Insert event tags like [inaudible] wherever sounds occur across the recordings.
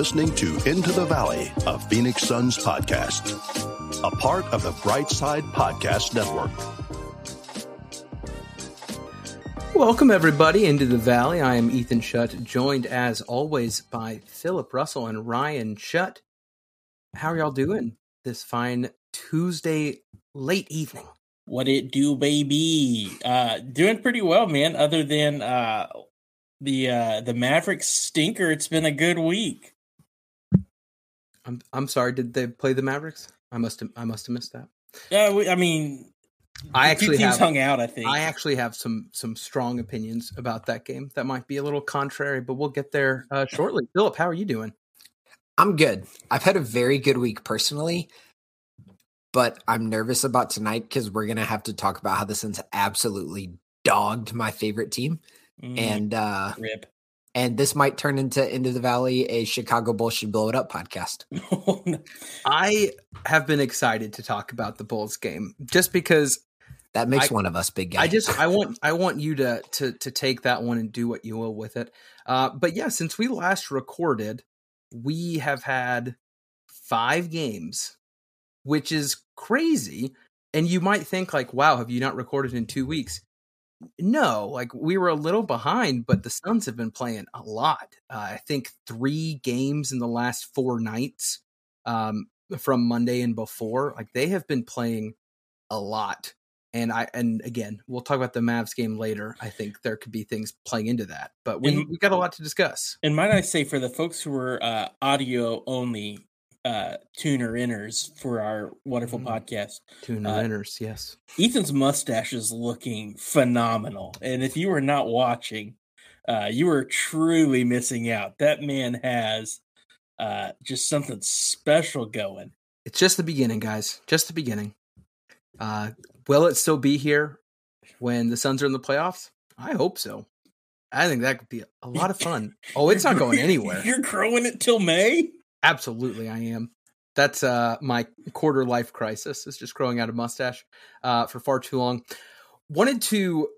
listening to Into the Valley, a Phoenix Suns podcast, a part of the Brightside Podcast Network. Welcome, everybody, into the Valley. I am Ethan Shutt, joined as always by Philip Russell and Ryan Shutt. How are y'all doing this fine Tuesday late evening? What it do, baby? Uh, doing pretty well, man. Other than uh, the uh, the Mavericks stinker, it's been a good week. I'm I'm sorry. Did they play the Mavericks? I must have I must have missed that. Yeah, we, I mean, I actually teams have hung out. I think. I actually have some some strong opinions about that game that might be a little contrary, but we'll get there uh, shortly. Philip, how are you doing? I'm good. I've had a very good week personally, but I'm nervous about tonight because we're gonna have to talk about how the Suns absolutely dogged my favorite team, Mm, and uh rip. And this might turn into Into the Valley, a Chicago Bulls should blow it up podcast. [laughs] I have been excited to talk about the Bulls game just because That makes I- one of us big guy. I just I want I want you to to to take that one and do what you will with it. Uh, but yeah, since we last recorded, we have had five games, which is crazy. And you might think like, wow, have you not recorded in two weeks? No, like we were a little behind, but the Suns have been playing a lot. Uh, I think three games in the last four nights um, from Monday and before. Like they have been playing a lot and I and again we'll talk about the Mavs game later. I think there could be things playing into that, but we And- we got a lot to discuss. And might I say, for the folks who are uh, audio only uh, tuner inners for our wonderful Mm. podcast, Tuner Uh, winners, yes. Ethan's mustache is looking phenomenal. And if you are not watching, uh, you are truly missing out. That man has uh, just something special going. It's just the beginning, guys. Just the beginning. Uh, will it still be here when the Suns are in the playoffs? I hope so. I think that could be a lot of fun. [laughs] Oh, it's not going anywhere. You're growing it till May? Absolutely, I am. That's uh, my quarter life crisis. Is just growing out a mustache uh, for far too long. Wanted to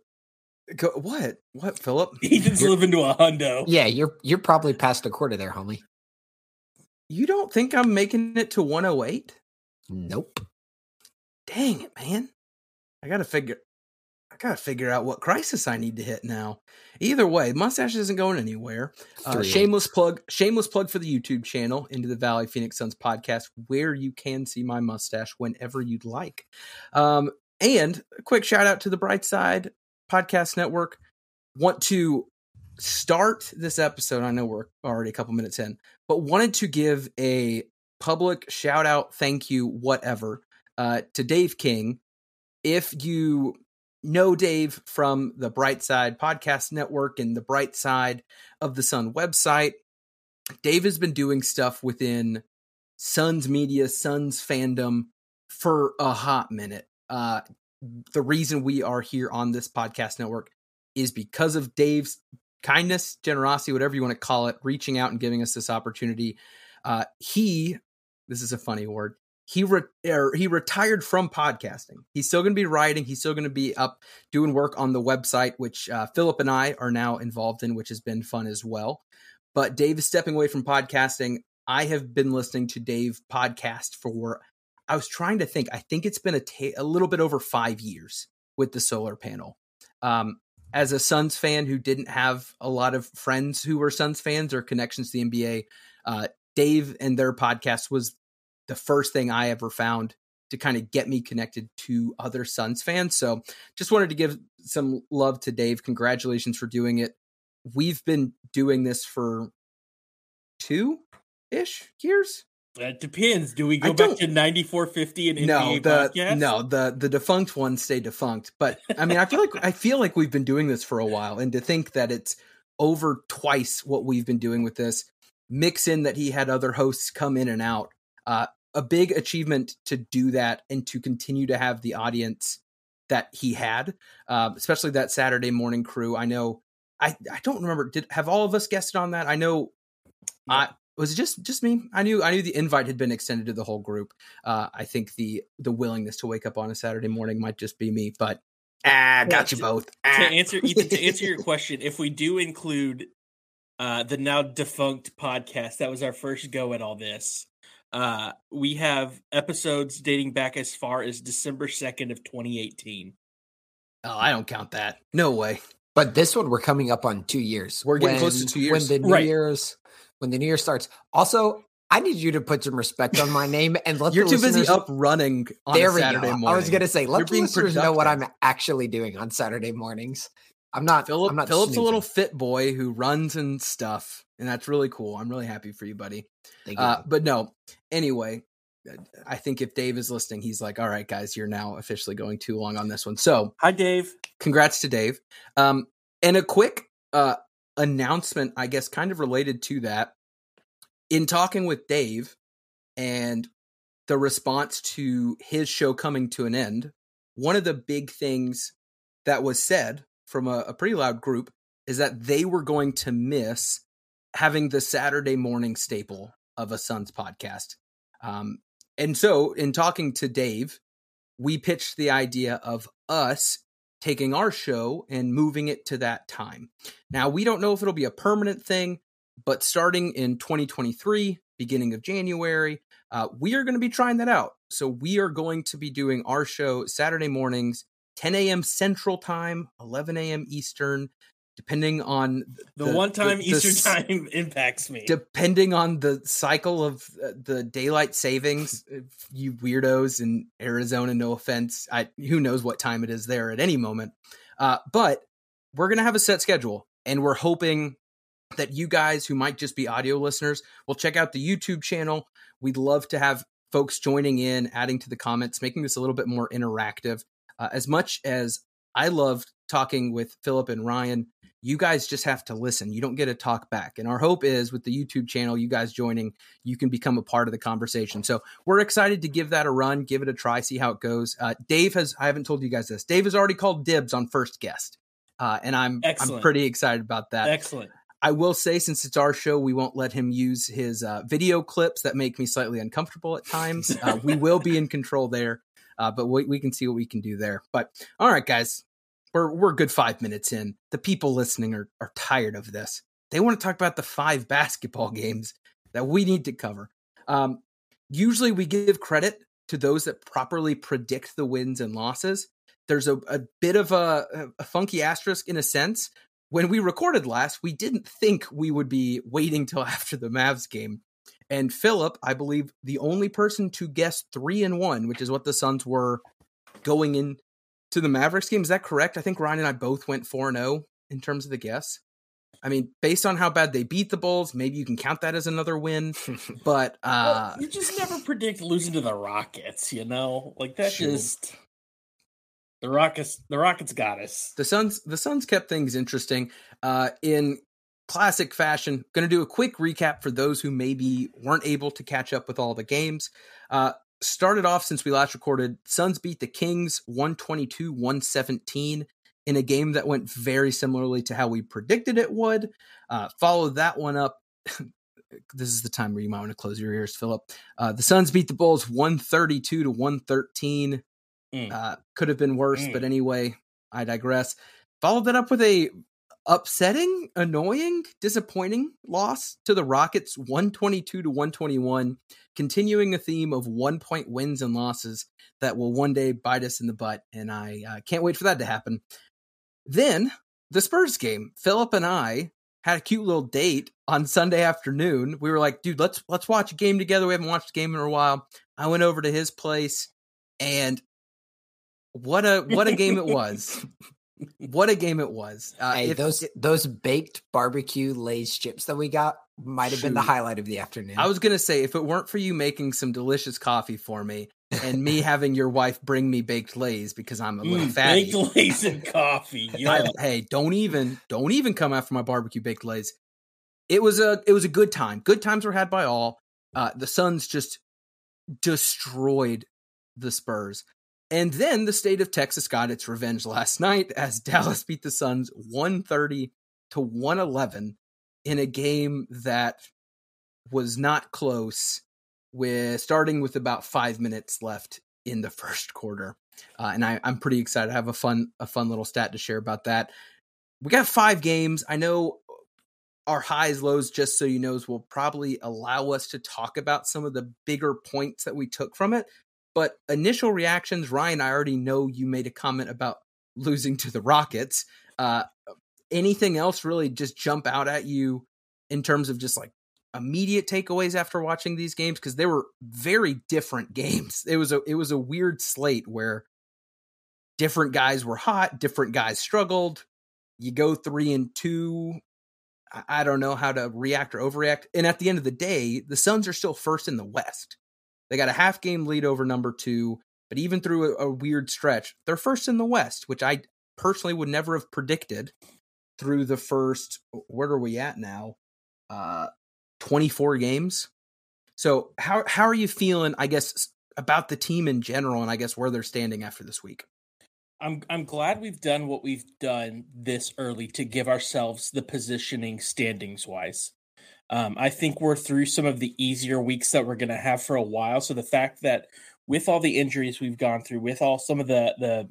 go. What? What, Philip? [laughs] Ethan's You're- living to a hundo. yeah, you're you're probably past a quarter there, homie. You don't think I'm making it to 108? Nope. Dang it, man. I gotta figure I gotta figure out what crisis I need to hit now. Either way, mustache isn't going anywhere. Uh, shameless plug, shameless plug for the YouTube channel, Into the Valley Phoenix Suns podcast, where you can see my mustache whenever you'd like. Um, and a quick shout out to the Bright Side Podcast Network. Want to start this episode? I know we're already a couple minutes in, but wanted to give a public shout out, thank you, whatever, uh, to Dave King. If you know Dave from the Bright Side Podcast Network and the Bright Side of the Sun website, Dave has been doing stuff within Suns media, Suns fandom for a hot minute. Uh, the reason we are here on this podcast network is because of Dave's kindness, generosity, whatever you want to call it, reaching out and giving us this opportunity. Uh, he, this is a funny word. He re- er, he retired from podcasting. He's still going to be writing. He's still going to be up doing work on the website, which uh, Philip and I are now involved in, which has been fun as well. But Dave is stepping away from podcasting. I have been listening to Dave podcast for. I was trying to think. I think it's been a ta- a little bit over five years with the solar panel. Um, as a Suns fan who didn't have a lot of friends who were Suns fans or connections to the NBA, uh, Dave and their podcast was the first thing I ever found to kind of get me connected to other Suns fans. So just wanted to give some love to Dave. Congratulations for doing it. We've been doing this for two ish years. That depends. Do we go I back to 9450 and no, NBA the podcast? no the the defunct ones stay defunct. But I mean, I feel like I feel like we've been doing this for a while, and to think that it's over twice what we've been doing with this. Mix in that he had other hosts come in and out. Uh, a big achievement to do that and to continue to have the audience that he had, uh, especially that Saturday morning crew. I know. I I don't remember. Did have all of us guessed on that? I know. I was it just just me. I knew I knew the invite had been extended to the whole group. Uh, I think the the willingness to wake up on a Saturday morning might just be me, but ah, got you to- both. to Ah. answer Ethan, to answer your question, if we do include uh, the now defunct podcast, that was our first go at all this. Uh, we have episodes dating back as far as December second of 2018. oh, I don't count that. No way. But this one, we're coming up on two years. We're getting close to two years. When the New Right. Year's, when the New Year starts. Also, I need you to put some respect on my name and let You're the too busy listeners- up running on there a we Saturday go. morning. I was gonna say, let You're the being listeners know what I'm actually doing on Saturday mornings. I'm not. Philip. I'm not Philip's a little fit boy who runs and stuff, and that's really cool. I'm really happy for you, buddy. Thank you. Uh, but no. Anyway, I think if Dave is listening, he's like, "All right, guys, you're now officially going too long on this one." So Hi, Dave. congrats to Dave. Um, and a quick uh, announcement, I guess, kind of related to that. In talking with Dave and the response to his show coming to an end, one of the big things that was said from a, a pretty loud group is that they were going to miss having the Saturday morning staple of a Suns podcast. Um, and so, in talking to Dave, we pitched the idea of us taking our show and moving it to that time. Now, we don't know if it'll be a permanent thing, but starting in 2023, beginning of January, uh, we are going to be trying that out. So, we are going to be doing our show Saturday mornings, 10 a.m. Central Time, 11 a.m. Eastern, depending on The, one time the Eastern s- time [laughs] impacts me. depending on the cycle of uh, the daylight savings uh, you weirdos in arizona no offense i who knows what time it is there at any moment. Uh, but we're gonna have a set schedule and we're hoping that you guys who might just be audio listeners will check out the youtube channel. We'd love to have folks joining in adding to the comments making this a little bit more interactive. Uh, as much as i love talking with philip and ryan you guys just have to listen. You don't get to talk back. And our hope is with the YouTube channel, you guys joining, you can become a part of the conversation. So we're excited to give that a run, give it a try, see how it goes. Uh, Dave has, I haven't told you guys this, Dave has already called dibs on first guest. Uh, and I'm, I'm pretty excited about that. Excellent. I will say, since it's our show, we won't let him use his uh, video clips that make me slightly uncomfortable at times. Uh, we will be in control there, uh, but we, we can see what we can do there. But all right, guys, we're we're good five minutes in. The people listening are are tired of this. They want to talk about the five basketball [laughs] games that we need to cover. Um, usually, we give credit to those that properly predict the wins and losses. There's a, a bit of a, a funky asterisk in a sense when we recorded last, we didn't think we would be waiting till [laughs] after the Mavs game. And Philip, I believe, the only person to guess three and one, which is what the Suns were going in to the Mavericks game. Is that correct? I think Ryan and I both went four and zero in terms of the guess. I mean, based on how bad they beat the Bulls, maybe you can count that as another win. [laughs] But uh, well, you just never predict losing to the Rockets, you know? Like that Sure. just the Rockets the Rockets got us. the Suns the Suns kept things interesting uh, in classic fashion. Going to do a quick recap for those who maybe weren't able to catch up with all the games. Uh, started off since we last recorded. Suns beat the Kings 122-117 in a game that went very similarly to how we predicted it would. Uh, followed that one up. [laughs] this is the time where you might want to close your ears, Philip. Uh, the Suns beat the Bulls 132 to 113. Mm. Uh, could have been worse, Mm. but anyway, I digress. Followed that up with a upsetting, annoying, disappointing loss to the Rockets 122 to 121, continuing a theme of one point wins and losses that will one day bite us in the butt. And I uh, can't wait for that to happen. Then the Spurs game, Philip and I had a cute little date on Sunday afternoon. We were like, dude, let's let's watch a game together. We haven't watched a game in a while. I went over to his place and what a what a game it was. [laughs] what a game it was. Uh, hey, if, those those baked barbecue Lay's chips that we got might have been the highlight of the afternoon. I was gonna say if it weren't for you making some delicious coffee for me and me [laughs] having your wife bring me baked Lay's because I'm a little mm, fatty. Baked Lay's and coffee. [laughs] I, hey, don't even don't even come after my barbecue baked Lay's. It was a it was a good time. Good times were had by all. Uh, the Suns just destroyed the Spurs. And then the state of Texas got its revenge last night [laughs] as Dallas beat the Suns 130 to 111 in a game that was not close with starting with about five minutes left in the first quarter. Uh, and I, I'm pretty excited. I have a fun a fun little stat to share about that. We got five games. I know our highs, lows, just so you knows, will probably allow us to talk about some of the bigger points that we took from it. But initial reactions, Ryan, I already know you made a comment about losing to the Rockets. Uh, anything else really just jump out at you in terms of just like immediate takeaways after watching these games because they were very different [laughs] games. It was a it was a weird slate where different guys were hot, different guys struggled. You go 3 and 2. I don't know how to react or overreact. And at the end of the day, the Suns are still first in the West. They got a half game lead over number 2, but even through a, a weird stretch, they're first in the West, which I personally would never have predicted through the first where are we at now? Uh 24 games. So how how are you feeling, I guess, about the team in general and I guess where they're standing after this week? I'm I'm glad we've done what we've done this early to give ourselves the positioning standings wise. Um, I think we're through some of the easier weeks that we're going to have for a while. So the fact that with all the injuries we've gone through, with all some of the the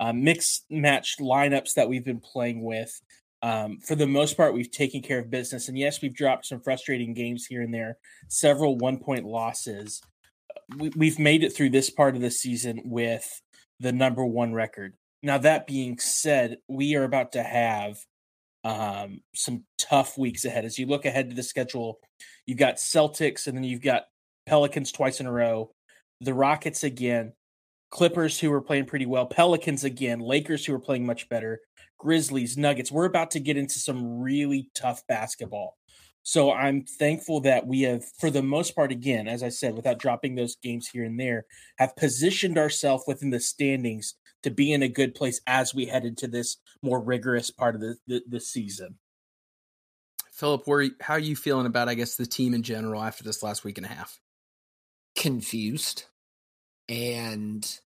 uh, mixed matched lineups that we've been playing with, um, for the most part, we've taken care of business. And yes, we've dropped some frustrating games here and there, several one point losses. We, have made it through this part of the season with the number one record. Now, that being said, we are about to have um, some tough weeks ahead. As you look ahead to the schedule, you've got Celtics and then you've got Pelicans twice in a row, the Rockets again, Clippers who are playing pretty well, Pelicans again, Lakers who are playing much better, Grizzlies, Nuggets. We're about to get into some really tough basketball. So I'm thankful that we have, for the most part, again, as I said, without dropping those games here and there, have positioned ourselves within the standings to be in a good place as we head into this more rigorous part of the, the, the season. Philip, where how are you feeling about, I guess, the team in general after this last week and a half? Confused and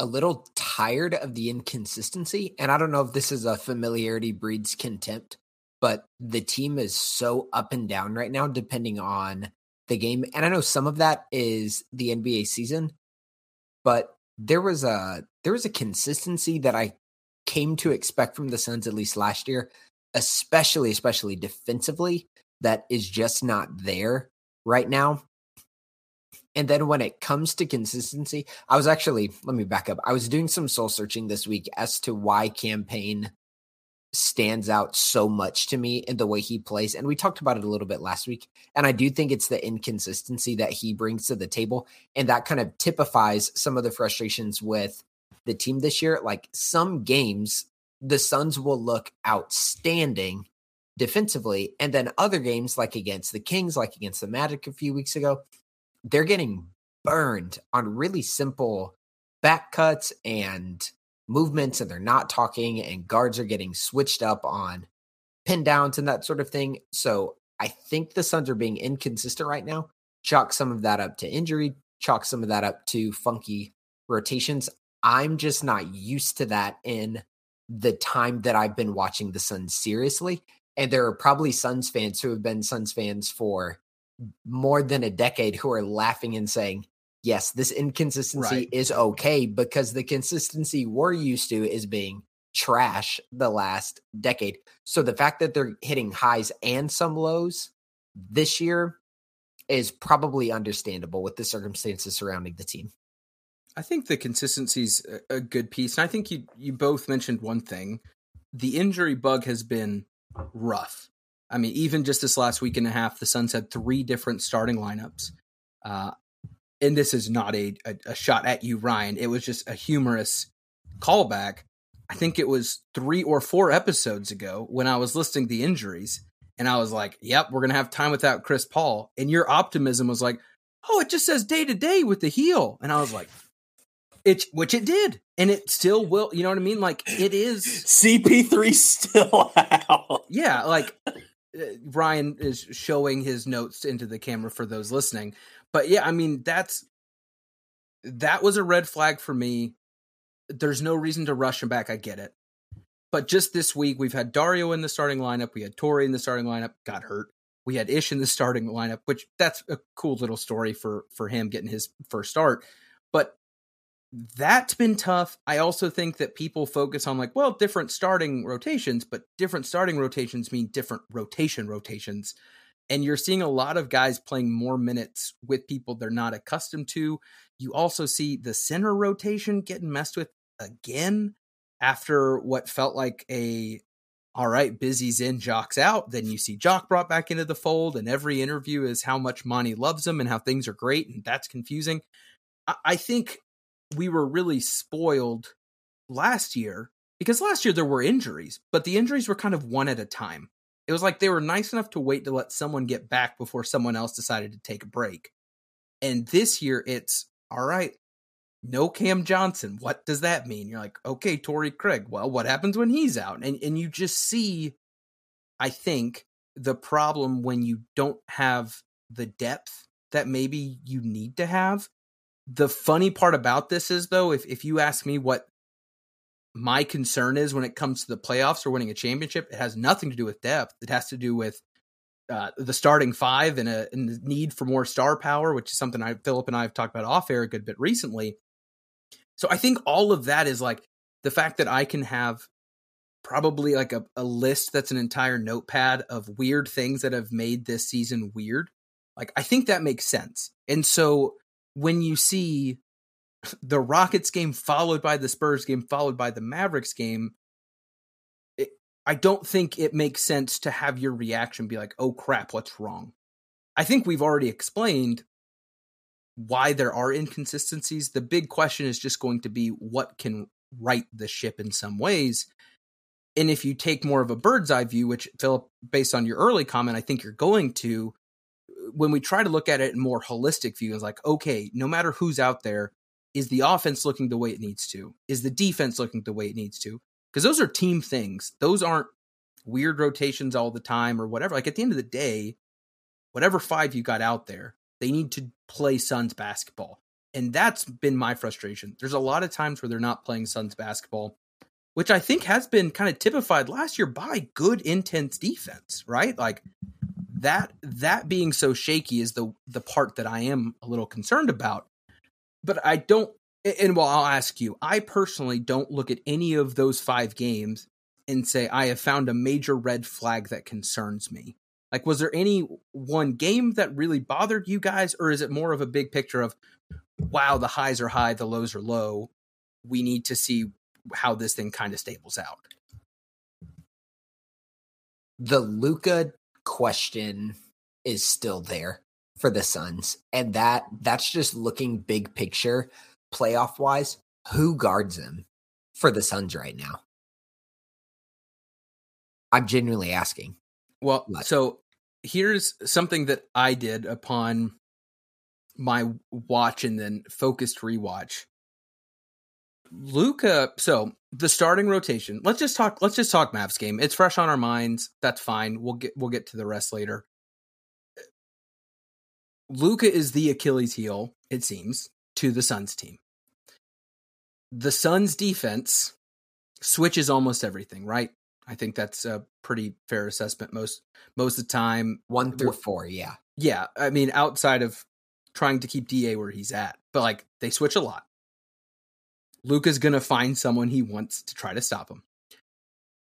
a little tired of the inconsistency. And I don't know if this is a familiarity breeds contempt, but the team is so up and down right now, depending on the game. And I know some of that is the NBA season, but there was a there was a consistency that I came to expect from the Suns at least last year, especially especially defensively, that is just not there right now. And then when it comes to consistency, I was actually, let me back up. I was doing some soul searching this week as to why Cam Payne stands out so much to me in the way he plays. And we talked about it a little bit last week. And I do think it's the inconsistency that he brings to the table. And that kind of typifies some of the frustrations with the team this year. Like some games, the Suns will look outstanding defensively. And then other games, like against the Kings, like against the Magic a few weeks ago, they're getting burned on really simple back cuts and movements and they're not talking and guards are getting switched up on pin downs and that sort of thing. So I think the Suns are being inconsistent right now. Chalk some of that up to injury, chalk some of that up to funky rotations. I'm just not used to that in the time that I've been watching the Suns seriously. And there are probably Suns fans who have been Suns fans for more than a decade who are laughing and saying, yes, this inconsistency right. is okay because the consistency we're used to is being trash the last decade. So the fact that they're hitting highs and some lows this year is probably understandable with the circumstances surrounding the team. I think the consistency is a good piece. And I think you you both mentioned one thing the injury bug has been rough. I mean, even just this last week and a half, the Suns had three different starting lineups. Uh, and this is not a, a, a shot at you, Ryan. It was just a humorous callback. I think it was three or four episodes ago when I was listing the injuries, and I was like, "Yep, we're gonna have time without Chris Paul." And your optimism was like, "Oh, it just says day to day with the heel," and I was like, "It," which it did, and it still will. You know what I mean? Like it is CP3 still out. Yeah, like uh, Ryan is showing his notes into the camera for those listening. But yeah, I mean that's that was a red flag for me. There's no reason to rush him back. I get it. But just this week, we've had Dario in the starting lineup. We had Torrey in the starting lineup, got hurt. We had Ish in the starting lineup, which that's a cool little story for for him getting his first start. But that's been tough. I also think that people focus on like, well, different starting rotations, but different starting rotations mean different rotation rotations. And you're seeing a lot of guys playing more minutes with people they're not accustomed to. You also see the center rotation getting messed with again after what felt like a all right, Busy's in, Jock's out. Then you see Jock brought back into the fold, and every interview is how much Monty loves him and how things are great, and that's confusing. I think we were really spoiled last year because last year there were injuries, but the injuries were kind of one at a time. It was like they were nice enough to wait to let someone get back before someone else decided to take a break. And this year it's all right, no Cam Johnson. What does that mean? You're like, okay, Torrey Craig. Well, what happens when he's out? And and you just see, I think, the problem when you don't have the depth that maybe you need to have the funny part about this is though, if if you ask me what my concern is when it comes to the playoffs or winning a championship, it has nothing to do with depth. It has to do with uh, the starting five and, a, and the need for more star power, which is something I Philip and I have talked about off air a good bit recently. So I think all of that is like the fact that I can have probably like a, a list that's an entire notepad of weird things that have made this season weird. Like I think that makes sense. And so when you see the Rockets game followed by the Spurs game followed by the Mavericks game, it, I don't think it makes sense to have your reaction be like, "Oh crap, what's wrong?" I think we've already explained why there are inconsistencies. The big question is just going to be what can right the ship in some ways. And if you take more of a bird's eye view, which Philip, based on your early comment, I think you're going to, when we try to look at it in more holistic view, is like, okay, no matter who's out there, is the offense looking the way it needs to? Is the defense looking the way it needs to? Because those are team things. Those aren't weird rotations all the time or whatever. Like at the end of the day, whatever five you got out there, they need to play Suns basketball. And that's been my frustration. There's a lot of times where they're not playing Suns basketball, which I think has been kind of typified last year by good intense defense, right? Like that that being so shaky is the the part that I am a little concerned about. But I don't and well I'll ask you, I personally don't look at any of those 5 games and say I have found a major red flag that concerns me. Like was there any one game that really bothered you guys or is it more of a big picture of wow, the highs are high, the lows are low. We need to see how this thing kind of stables out. The Luka question is still there for the Suns. And that that's just looking big picture playoff wise. Who guards him for the Suns right now? I'm genuinely asking. Well, so here's something that I did upon my watch and then focused rewatch. Luka, so the starting rotation. Let's just talk. Let's just talk Mavs game. It's fresh on our minds. That's fine. We'll get we'll get to the rest later. Luka is the Achilles heel. It seems to the Suns team. The Suns defense switches almost everything. Right. I think that's a pretty fair assessment. Most most of the time, one through four. Yeah. Yeah. I mean, outside of trying to keep Da where he's at, but like they switch a lot. Luka's going to find someone he wants to try to stop him.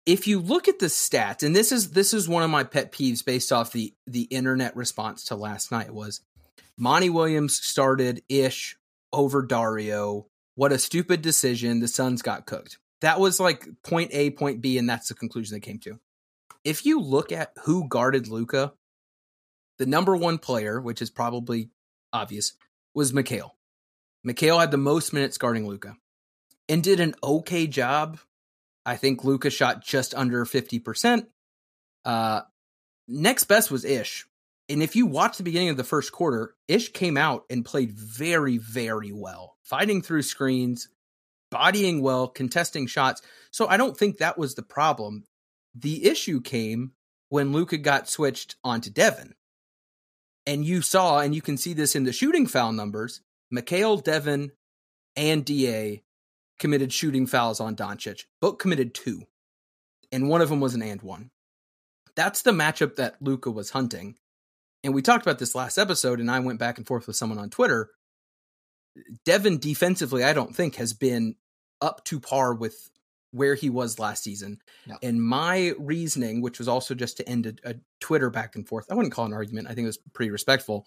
If you look at the stats, and this is this is one of my pet peeves based off the the internet response to last night was Monty Williams started ish over Dario. What a stupid decision. The Suns got cooked. that was like point A, point B, and that's the conclusion they came to. If you look at who guarded Luka, the number one player, which is probably obvious, was Mikal. Mikal had the most minutes guarding Luka and did an okay job. I think Luka shot just under 50%. Uh, next best was Ish. And if you watch the beginning of the first quarter, Ish came out and played very, very well, fighting through screens, bodying well, contesting shots. So I don't think that was the problem. The issue came when Luka got switched onto Devin. And you saw, and you can see this in the shooting foul numbers, Mikal, Devin, and DA committed shooting fouls on Doncic. Book committed two. And one of them was an and one. That's the matchup that Luka was hunting. And we talked about this last episode, and I went back and forth with someone on Twitter. Devin defensively, I don't think, has been up to par with where he was last season. No. And my reasoning, which was also just to end a, a, Twitter back and forth, I wouldn't call it an argument. I think it was pretty respectful.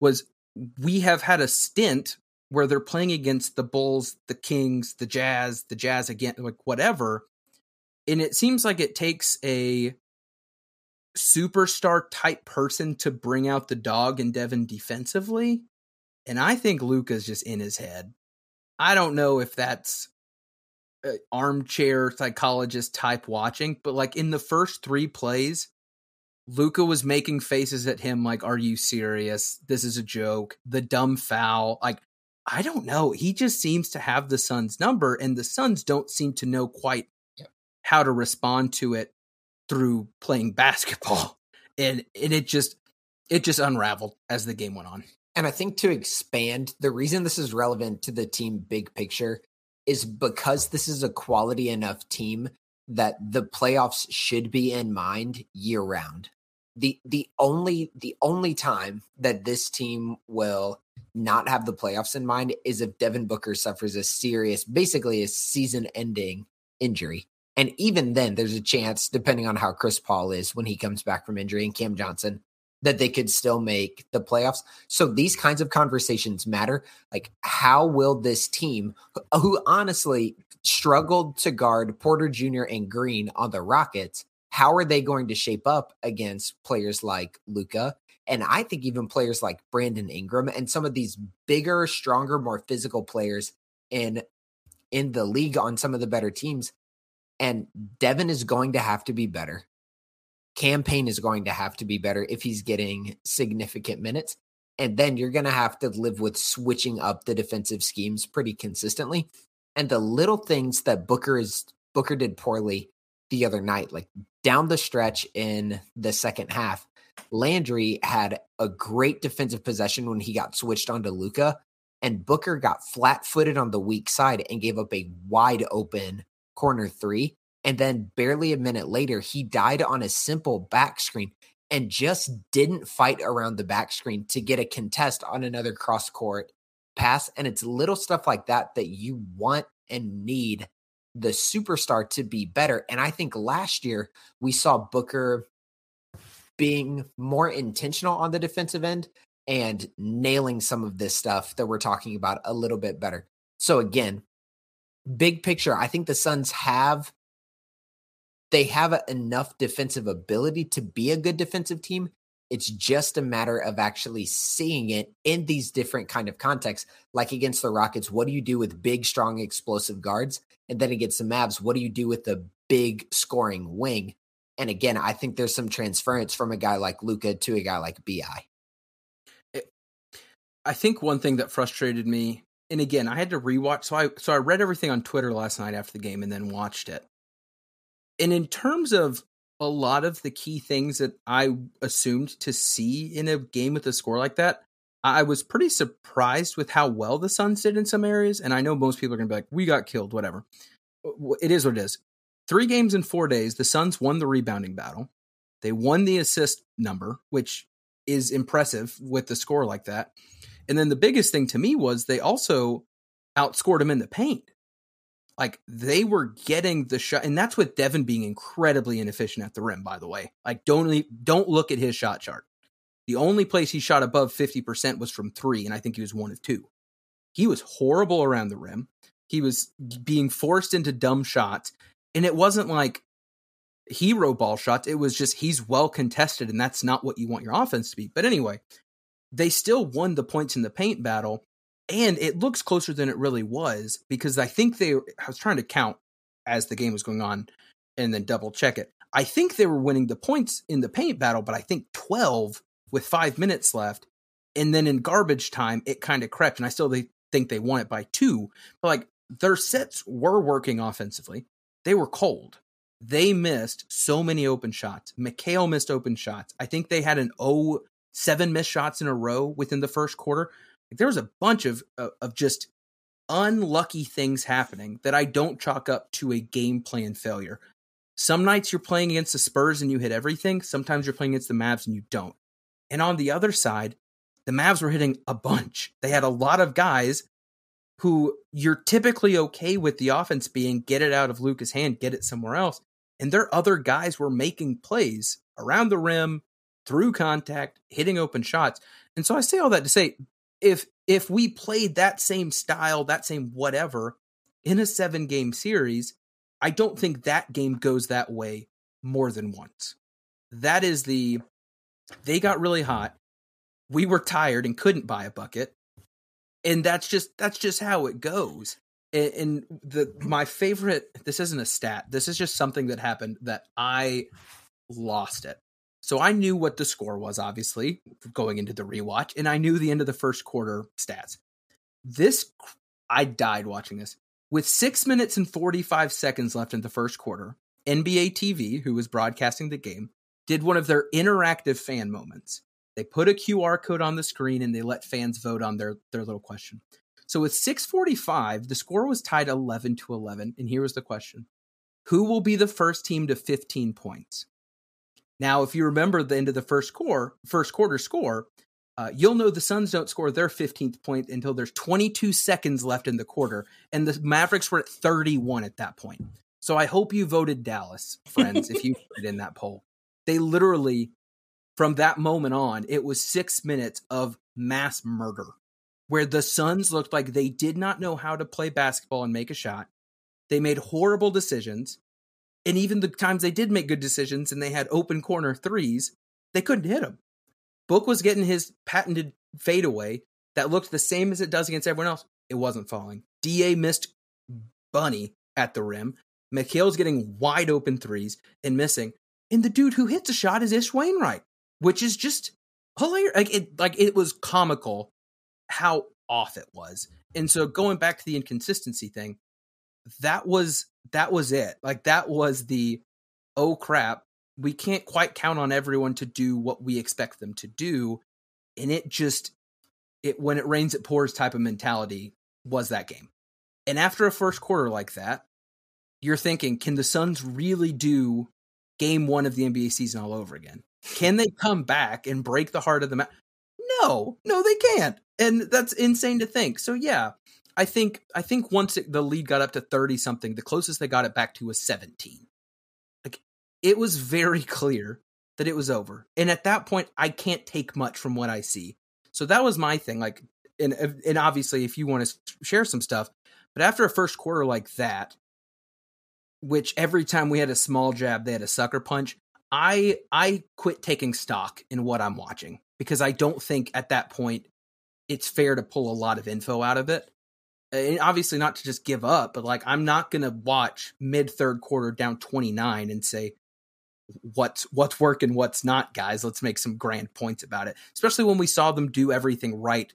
Was we have had a stint where they're playing against the Bulls, the Kings, the Jazz, the Jazz again, like whatever. And it seems like it takes a superstar type person to bring out the dog in Devin defensively. And I think Luka's just in his head. I don't know if that's uh, armchair psychologist type watching, but like in the first three plays, Luka was making faces at him like, Are you serious? This is a joke. The dumb foul. Like, I don't know. He just seems to have the Suns' number, and the Suns don't seem to know quite yep. how to respond to it through playing [laughs] basketball. And and it just it just unraveled as the game went on. And I think to expand, the reason this is relevant to the team big picture is because this is a quality enough team that the playoffs should be in mind year round. The the only the only time that this team will not have the playoffs in mind is if Devin Booker suffers a serious, basically a season ending injury. And even then, there's a chance, depending on how Chris Paul is when he comes back from injury and Cam Johnson, that they could still make the playoffs. So these kinds of conversations matter. Like, how will this team, who honestly struggled to guard Porter Jr. and Green on the Rockets, how are they going to shape up against players like Luka? And I think even players like Brandon Ingram and some of these bigger, stronger, more physical players in in the league on some of the better teams. And Devin is going to have to be better. Cam Payne is going to have to be better if he's getting significant minutes. And then you're going to have to live with switching up the defensive schemes pretty consistently. And the little things that Booker is Booker did poorly the other night, like down the stretch in the second half, Landry had a great defensive possession when he got switched onto Luka, and Booker got flat footed on the weak side and gave up a wide open corner three. And then barely a minute later, he died on a simple back screen and just didn't fight around the back screen to get a contest on another cross court pass. And it's little stuff like that that you want and need the superstar to be better. And I think last year we saw Booker being more intentional on the defensive end and nailing some of this stuff that we're talking about a little bit better. So again, big picture, I think the Suns have they have enough defensive ability to be a good defensive team. It's just a matter of actually seeing it in these different kind of contexts. Like against the Rockets, what do you do with big, strong, explosive guards? And then against the Mavs, what do you do with the big scoring wing? And again, I think there's some transference from a guy like Luka to a guy like Bi. Eh, I think one thing that frustrated me, and again, I had to rewatch. So I so I read everything on Twitter last night after the game, and then watched it and in terms of a lot of the key things that I assumed to see in a game with a score like that, I was pretty surprised with how well the Suns did in some areas. And I know most people are going to be like, we got killed, whatever. It is what it is. Three games in four days, the Suns won the rebounding battle. They won the assist number, which is impressive with the score like that. And then the biggest thing to me was they also outscored them in the paint like they were getting the shot, and that's with Devin being incredibly inefficient at the rim. By the way, like don't don't look at his shot chart. The only place he shot above fifty percent was from three, and I think he was one of two. He was horrible around the rim. He was being forced into dumb shots. And it wasn't like hero ball shots. It was just he's well contested, and that's not what you want your offense to be. But anyway, they still won the points in the paint battle. And it looks closer than it really was because I think they, I was trying to count as the game was going on and then double check it. I think they were winning the points in the paint battle, but I think 12 with five minutes left. And then in garbage time, it kind of crept. And I still think they won it by two. But like their sets were working offensively. They were cold. They missed so many open shots. Mikal missed open shots. I think they had an 0 7 missed shots in a row within the first quarter. Like, there was a bunch of, uh, of just unlucky things happening that I don't chalk up to a game plan failure. Some nights you're playing against the Spurs and you hit everything. Sometimes you're playing against the Mavs and you don't. And on the other side, the Mavs were hitting a bunch. They had a lot of guys who you're typically okay with the offense being get it out of Luka's hand, get it somewhere else. And their other guys were making plays around the rim, through contact, hitting open shots. And so I say all that to say if if we played that same style, that same whatever in a seven game series, I don't think that game goes that way more than once. That is the they got really hot. We were tired and couldn't buy a bucket. And that's just that's just how it goes. And, and the my favorite this isn't a stat. This is just something that happened that I lost it. So I knew what the score was, obviously, going into the rewatch, and I knew the end of the first quarter stats. This, I died watching this. With six minutes and 45 seconds left in the first quarter, NBA TV, who was broadcasting the game, did one of their interactive fan moments. They put a QR code on the screen and they let fans vote on their, their little question. So with 645, the score was tied 11 to 11. And here was the question Who will be the first team to 15 points? Now, if you remember the end of the first core, first quarter score, uh, you'll know the Suns don't score their 15th point until there's 22 seconds left in the quarter, and the Mavericks were at 31 at that point. So I hope you voted Dallas, friends, if you [laughs] voted in that poll. They literally, from that moment on, it was six minutes of mass murder, where the Suns looked like they did not know how to play basketball and make a shot. They made horrible decisions, and even the times they did make good decisions and they had open corner threes, they couldn't hit them. Book was getting his patented fadeaway that looked the same as it does against everyone else. It wasn't falling. Da missed Bunny at the rim. Mikal's getting wide open threes and missing. And the dude who hits a shot is Ish Wainwright, which is just hilarious. Like it, like it was comical how off it was. And so going back to the inconsistency thing, that was that was it. Like that was the oh crap, we can't quite count on everyone to do what we expect them to do and it just it when it rains it pours type of mentality was that game. And after a first quarter like that you're thinking can the suns really do game one of the nba season all over again? Can they come back and break the heart of the match no no they can't. And that's insane to think. So yeah i think i think once it, the lead got up to 30 something the closest they got it back to was 17 Like it was very [laughs] clear that it was over. And at that point, I can't take much from what I see. So that was my thing. Like, and and obviously, if you want to share some stuff, but after a first quarter like that, which every time we had a small jab, they had a sucker punch. I I quit taking stock in what I'm watching because I don't think at that point it's fair to pull a lot of info out of it. And obviously not to just give up, but like I'm not going to watch mid third quarter down 29 and say, what's what's working, what's not, guys. Let's make some grand points about it. Especially when we saw them do everything right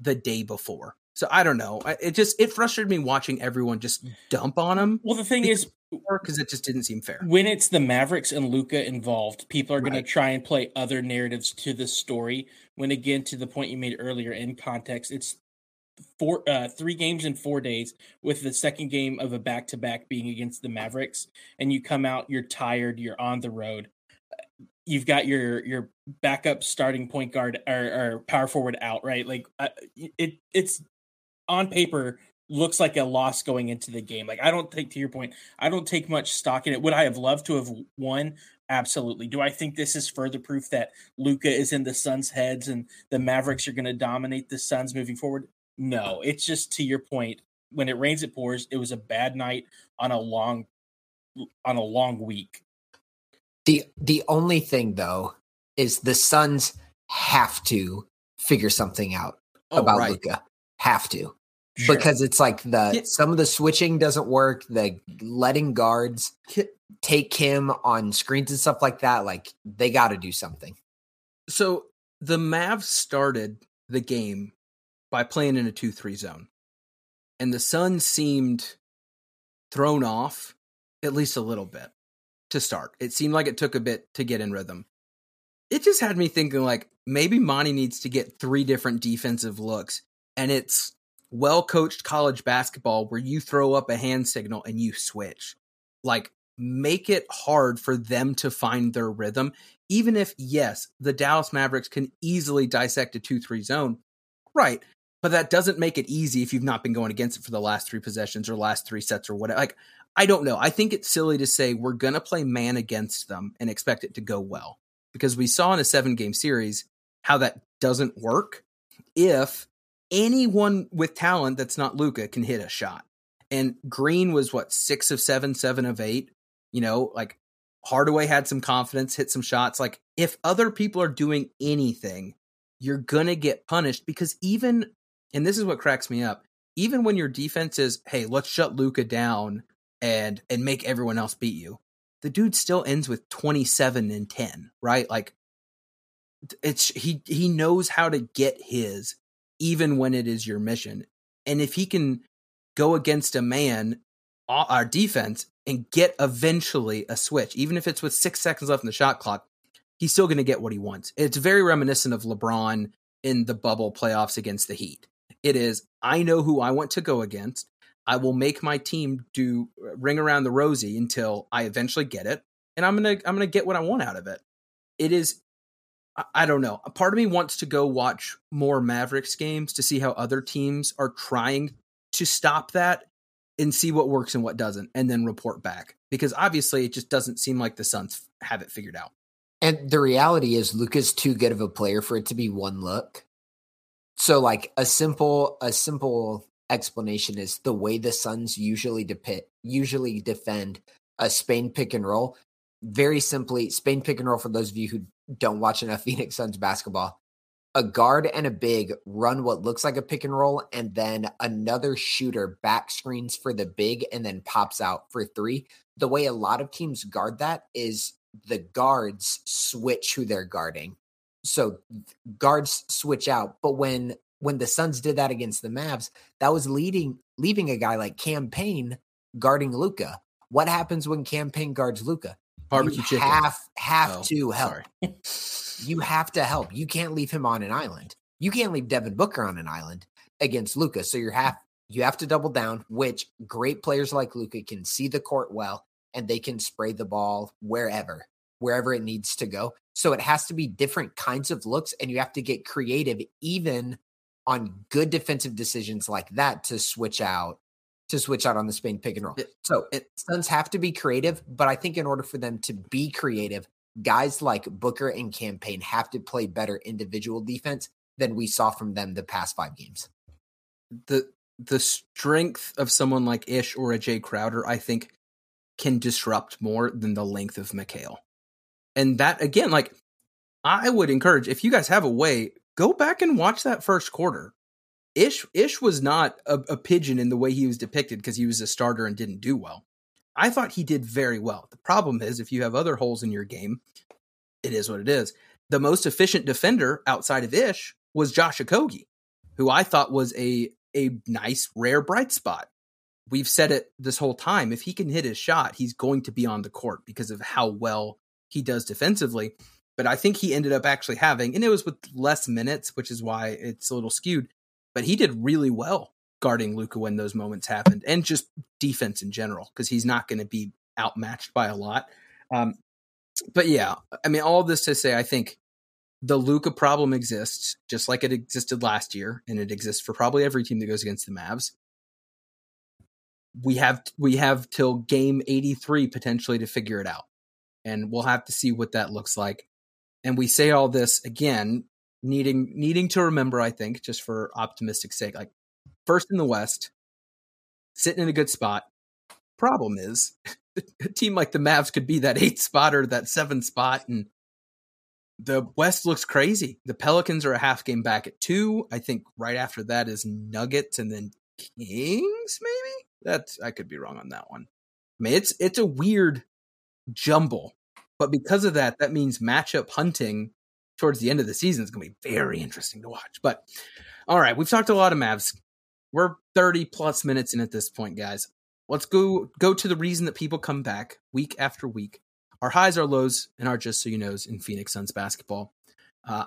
the day before. So I don't know. It just it frustrated me watching everyone just dump on them. Well, the thing is, because it just didn't seem fair. When it's the Mavericks and Luka involved, people are right. going to try and play other narratives to the story. When again, to the point you made earlier, in context, it's four uh three games in four days with the second game of a back to back being against the Mavericks and you come out you're tired you're on the road. You've got your your backup starting point guard or, or power forward out right? Like uh, it it's on paper looks like a loss going into the game. Like I don't think to your point I don't take much stock in it. Would I have loved to have won? Absolutely. Do I think this is further proof that Luka is in the Suns' heads and the Mavericks are going to dominate the Suns moving forward? No, it's just to your point. when it rains, it pours. It was a bad night on a long on a long week. The the only thing though is the Suns have to figure something out Oh, about right. Luka. Have to. Sure. Because it's like the Yeah. some of the switching doesn't work, the letting guards take him on screens and stuff like that. Like they gotta do something. So the Mavs started the game by playing in a 2 3 zone. And the Suns seemed thrown off at least a little bit to start. It seemed like it took a bit to get in rhythm. It just had me thinking like maybe Monty needs to get three different defensive looks. And it's well coached college basketball where you throw up a hand signal and you switch. Like make it hard for them to find their rhythm even if yes, the Dallas Mavericks can easily dissect a 2-3 zone. Right. But that doesn't make it easy if you've not been going against it for the last 3 possessions or last 3 sets or whatever. Like I don't know. I think it's silly to say we're going to play man against them and expect it to go well because we saw in a 7 game series how that doesn't work if anyone with talent that's not Luka can hit a shot. And Green was what, 6 of 7, 7 of 8, you know, like Hardaway had some confidence, hit some shots. Like if other people are doing anything, you're going to get punished because even, and this is what cracks me up, even when your defense is, hey, let's shut Luka down and and make everyone else beat you, the dude still ends with 27 and 10, right? Like it's he he knows how to get his even when it is your mission. And if he can go against a man our defense and get eventually a switch, even if it's with six seconds left in the shot clock, he's still going to get what he wants. It's very reminiscent of LeBron in the bubble playoffs against the Heat. It is, I know who I want to go against. I will make my team do uh, ring around the rosy until I eventually get it, and I'm gonna I'm gonna get what I want out of it. It is, I, don't know. A part of me wants to go watch more Mavericks games to see how other teams are trying to stop that and see what works and what doesn't, and then report back. Because obviously, it just doesn't seem like the Suns have it figured out. And the reality is Luka's too good of a player for it to be one look. So like a simple a simple explanation is the way the Suns usually depict usually defend a Spain pick and roll. Very simply, Spain pick and roll for those of you who don't watch enough [laughs] Phoenix Suns basketball. A guard and a big run what looks like a pick and roll, and then another shooter back screens for the big and then pops out for three. The way a lot of teams guard that is the guards switch who they're guarding. So guards switch out. But when when the Suns did that against the Mavs, that was leading leaving a guy like Cam Payne guarding Luka. What happens when Cam Payne guards Luka? Barbecue you chicken. have have Oh, to help. You have to help. You can't leave him on an island. You can't leave Devin Booker on an island against Luka. So you're half you have to double down, which great players like Luka can see the court well and they can spray the ball wherever, wherever it needs to go. So it has to be different kinds of looks, and you have to get creative even on good defensive decisions like that to switch out to switch out on the Spain pick and roll. It- So it- Suns have to be creative, but I think in order for them to be creative, guys like Booker and Cam Payne have to play better individual defense than we saw from them the past five games. the the strength of someone like Ish or a Jay Crowder, I think, can disrupt more than the length of Mikal. And that again, like I would encourage if you guys have a way, go back and watch that first quarter. Ish Ish was not a, a pigeon in the way he was depicted because he was a starter and didn't do well. I thought he did very well. The problem is if you have other holes in your game, it is what it is. The most efficient defender outside of Ish was Josh Okogie, who I thought was a a nice rare bright spot. We've said it this whole time. If he can hit his shot, he's going to be on the court because of how well he does defensively. But I think he ended up actually having, and it was with less minutes, which is why it's a little skewed. But he did really well guarding Luka when those moments happened, and just defense in general, because he's not going to be outmatched by a lot. Um, but yeah, I mean, all this to say, I think the Luka problem exists, just like it existed last year, and it exists for probably every team that goes against the Mavs. We have we have till game 83 potentially to figure it out. And we'll have to see what that looks like. And we say all this again, needing needing to remember, I think, just for optimistic sake, like first in the West, sitting in a good spot. Problem is, [laughs] a team like the Mavs could be that eighth spot or that seventh spot, and the West looks crazy. The Pelicans are a half game back at two. I think right after that is Nuggets and then Kings, maybe. That's I could be wrong on that one. I mean, it's it's a weird jumble, but because of that, that means matchup hunting towards the end of the season is going to be very interesting to watch. But all right, we've talked a lot of Mavs. We're 30 plus minutes in at this point, guys. Let's go go to the reason that people come back week after week. Our highs, our lows, and our just so you knows in Phoenix Suns basketball. Uh,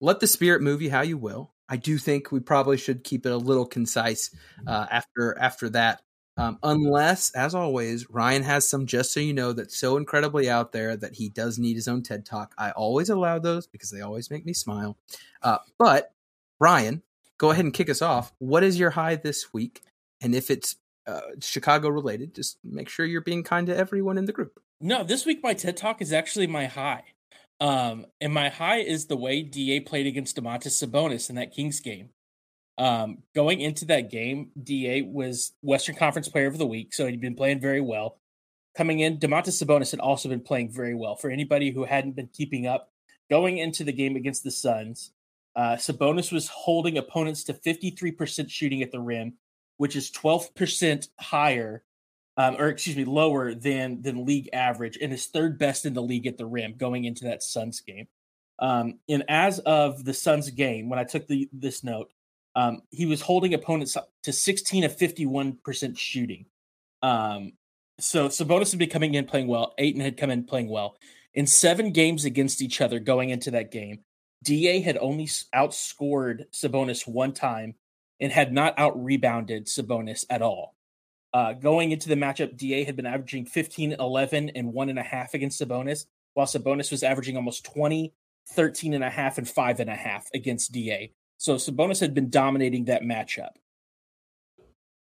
let the spirit move you how you will. I do think we probably should keep it a little concise uh, after after that. Um, unless, as always, Ryan has some just so you know that's so incredibly out there that he does need his own TED talk. I always allow those because they always make me smile. Uh, but Ryan, go ahead and kick us off. What is your high this week? And if it's uh, Chicago related, just make sure you're being kind to everyone in the group. No, this week my TED talk is actually my high. Um, and my high is the way DA played against Domantas Sabonis in that Kings game. Um, going into that game, DA was Western Conference Player of the Week, so he'd been playing very well. Coming in, Domantas Sabonis had also been playing very well. For anybody who hadn't been keeping up, going into the game against the Suns, uh, Sabonis was holding opponents to 53% shooting at the rim, which is 12% higher, um, or excuse me, lower than than league average, and is third best in the league at the rim going into that Suns game. Um, and as of the Suns game, when I took the this note, um, he was holding opponents to 16 of 51% shooting. Um, so Sabonis had been coming in playing well. Ayton had come in playing well. In seven games against each other going into that game, DA had only outscored Sabonis one time and had not out rebounded Sabonis at all. Uh, going into the matchup, DA had been averaging 15, 11, and one and a half against Sabonis, while Sabonis was averaging almost 20, 13 and a half, and five and a half against DA. So Sabonis had been dominating that matchup.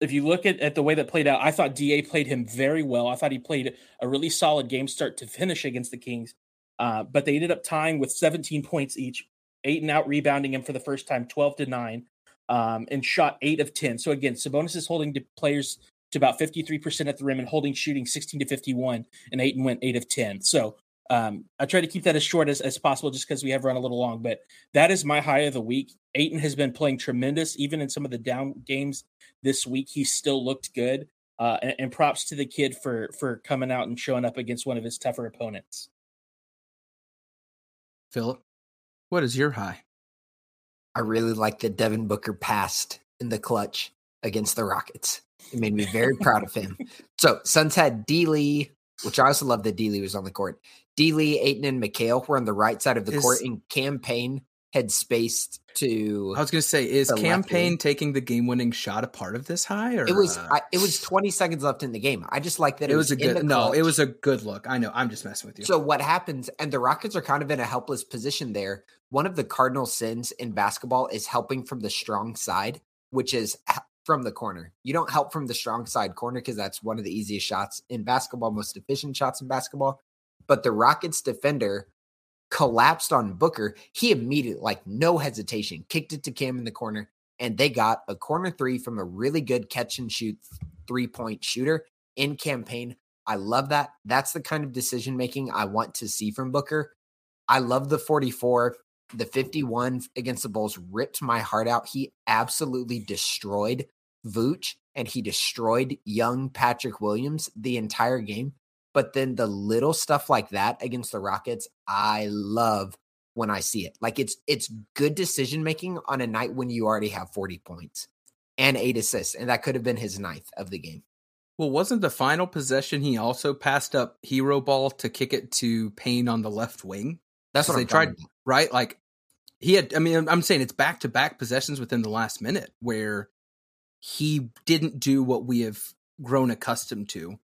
If you look at, at the way that played out, I thought DA played him very well. I thought he played a really solid game start to finish against the Kings. Uh, but they ended up tying with 17 points each, eight and out rebounding him for the first time, 12 to 9, um, and shot 8 of 10. So again, Sabonis is holding players to about 53% at the rim and holding shooting 16 to 51, and Ayton went 8 of 10. So um, I try to keep that as short as, as possible just because we have run a little long, but that is my high of the week. Ayton has been playing tremendous, even in some of the down games this week. He still looked good. Uh, and, and, props to the kid for for coming out and showing up against one of his tougher opponents. Philip, what is your high? I really like that Devin Booker passed in the clutch against the Rockets. It made me very proud of him. [laughs] So Suns had D Lee, which I also love that D Lee was on the court. D Lee, Ayton, and Mikal were on the right side of the is, court, and Cam Payne had spaced to. I was going to say, is Cam Payne taking the game-winning shot a part of this high? Or, it was. Uh, I, it was 20 seconds left in the game. I just like that. It, it was, was, a good. No, it was a good look. I know. I'm just messing with you. So what happens? And the Rockets are kind of in a helpless position there. One of the cardinal sins in basketball is helping from the strong side, which is from the corner. You don't help from the strong side corner because that's one of the easiest shots in basketball, most efficient shots in basketball but the Rockets defender collapsed on Booker. He immediately, like no hesitation, kicked it to Cam in the corner, and they got a corner three from a really good catch and shoot three point shooter in Cam Payne. I love that. That's the kind of decision making I want to see from Booker. I love the 44. The 51 against the Bulls ripped my heart out. He absolutely destroyed Vooch and he destroyed young Patrick Williams the entire game. But then the little stuff like that against the Rockets, I love when I see it. Like it's it's good decision making on a night when you already have 40 points and eight assists. And that could have been his ninth of the game. Well, wasn't the final possession he also passed up hero ball to kick it to Payne on the left wing? That's what they tried, about. right? Like he had. I mean, I'm saying it's back to back possessions within the last minute where he didn't do what we have grown accustomed to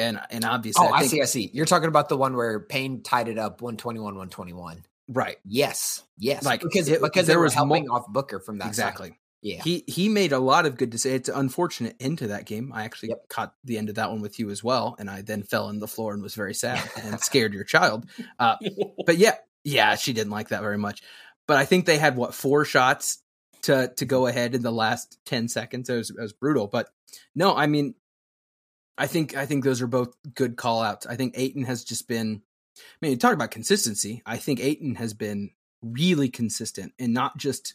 and and obviously, oh, I, think, I, see, I see. You're talking about the one where Payne tied it up 121, 121. Right. Yes. Yes. Like because it, because there was helping mo- off Booker from that. Exactly. Side. Yeah. He he made a lot of good decisions. It's an unfortunate into that game. I actually yep. caught the end of that one with you as well, and I then fell on the floor and was very [laughs] sad and scared your child. Uh, but yeah, yeah, she didn't like that very much. But I think they had what four shots to to go ahead in the last 10 seconds. It was, it was brutal. But no, I mean, I think I think those are both good call outs. I think Ayton has just been I mean, you talk about consistency. I think Ayton has been really consistent and not just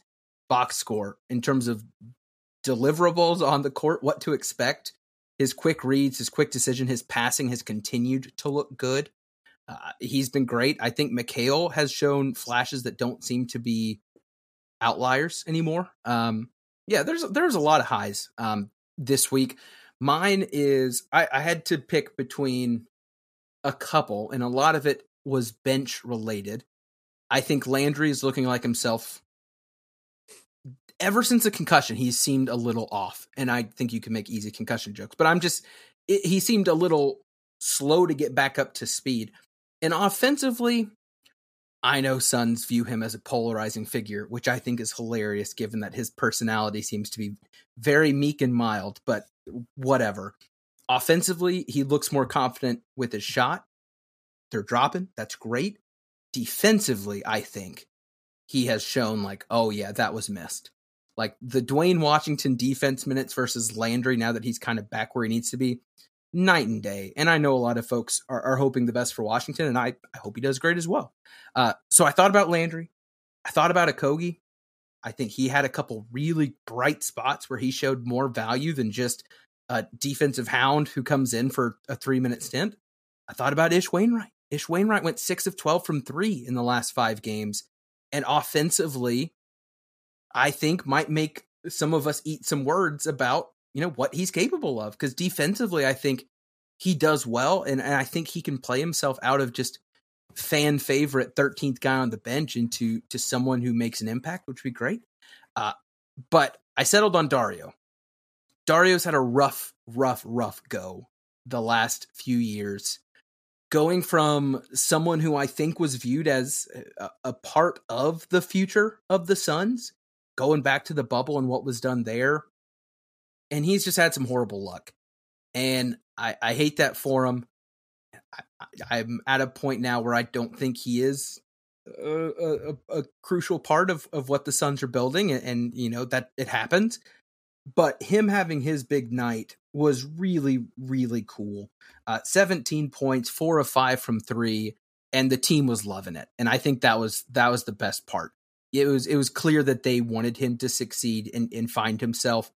box score in terms of deliverables on the court, what to expect. His quick reads, his quick decision, his passing has continued to look good. Uh, he's been great. I think Mikal has shown flashes that don't seem to be outliers anymore. Um, yeah, there's there's a lot of highs um, this week. Mine is I, I had to pick between a couple, and a lot of it was bench related. I think Landry is looking like himself. Ever since the concussion, he's seemed a little off, and I think you can make easy concussion jokes. But I'm just, it, he seemed a little slow to get back up to speed. And offensively, I know Suns view him as a polarizing figure, which I think is hilarious given that his personality seems to be very meek and mild, but whatever. Offensively, he looks more confident with his shot. They're dropping. That's great. Defensively, I think he has shown, like, oh, yeah, that was missed. Like the Duane Washington defense minutes versus Landry, now that he's kind of back where he needs to be, night and day. And I know a lot of folks are, are hoping the best for Washington, and I, I hope he does great as well. Uh, so I thought about Landry. I thought about Okogie. I think he had a couple really bright spots where he showed more value than just a defensive hound who comes in for a three minute stint. I thought about Ish Wainwright. Ish Wainwright went six of 12 from three in the last five games. And offensively, I think might make some of us eat some words about you know what he's capable of because defensively i think he does well and, and i think he can play himself out of just fan favorite 13th guy on the bench into to someone who makes an impact which would be great. Uh, but i settled on dario. Dario's had a rough rough rough go the last few years going from someone who i think was viewed as a, a part of the future of the suns going back to the bubble and what was done there and he's just had some horrible luck. And I, I hate that for him. I, am at a point now where I don't think he is a, a, a, crucial part of, of what the Suns are building, and, and you know that it happened. But him having his big night was really, really cool. Uh, 17 points, four of five from three, and the team was loving it. And I think that was that was the best part. It was it was clear that they wanted him to succeed and, and find himself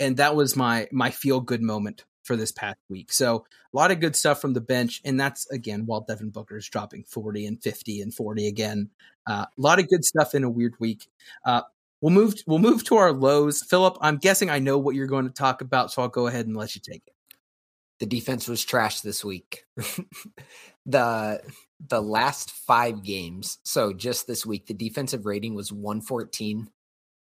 and that was my my feel good moment for this past week. So a lot of good stuff from the bench, and that's again while Devin Booker is dropping forty and fifty and forty again. Uh, a lot of good stuff in a weird week. Uh, we'll move we'll move to our lows. Philip, I'm guessing I know what you're going to talk about, so I'll go ahead and let you take it. The defense was trash this week. [laughs] the the last five games, so just this week, the defensive rating was 114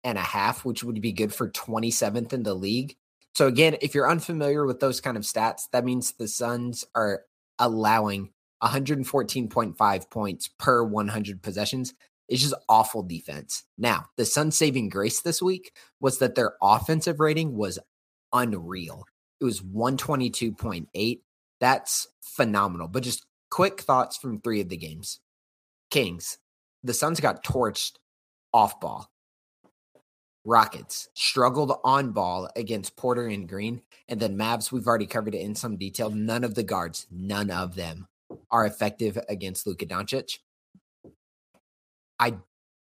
and a half, which would be good for 27th in the league. So again, if you're unfamiliar with those kind of stats, that means the Suns are allowing 114.5 points per 100 possessions. It's just awful defense. Now, the Suns saving grace this week was that their offensive rating was unreal. It was 122.8. That's phenomenal. But just quick thoughts from three of the games. Kings, the Suns got torched off ball. Rockets struggled on ball against Porter and Green. And then Mavs, we've already covered it in some detail. None of the guards, none of them are effective against Luka Doncic. I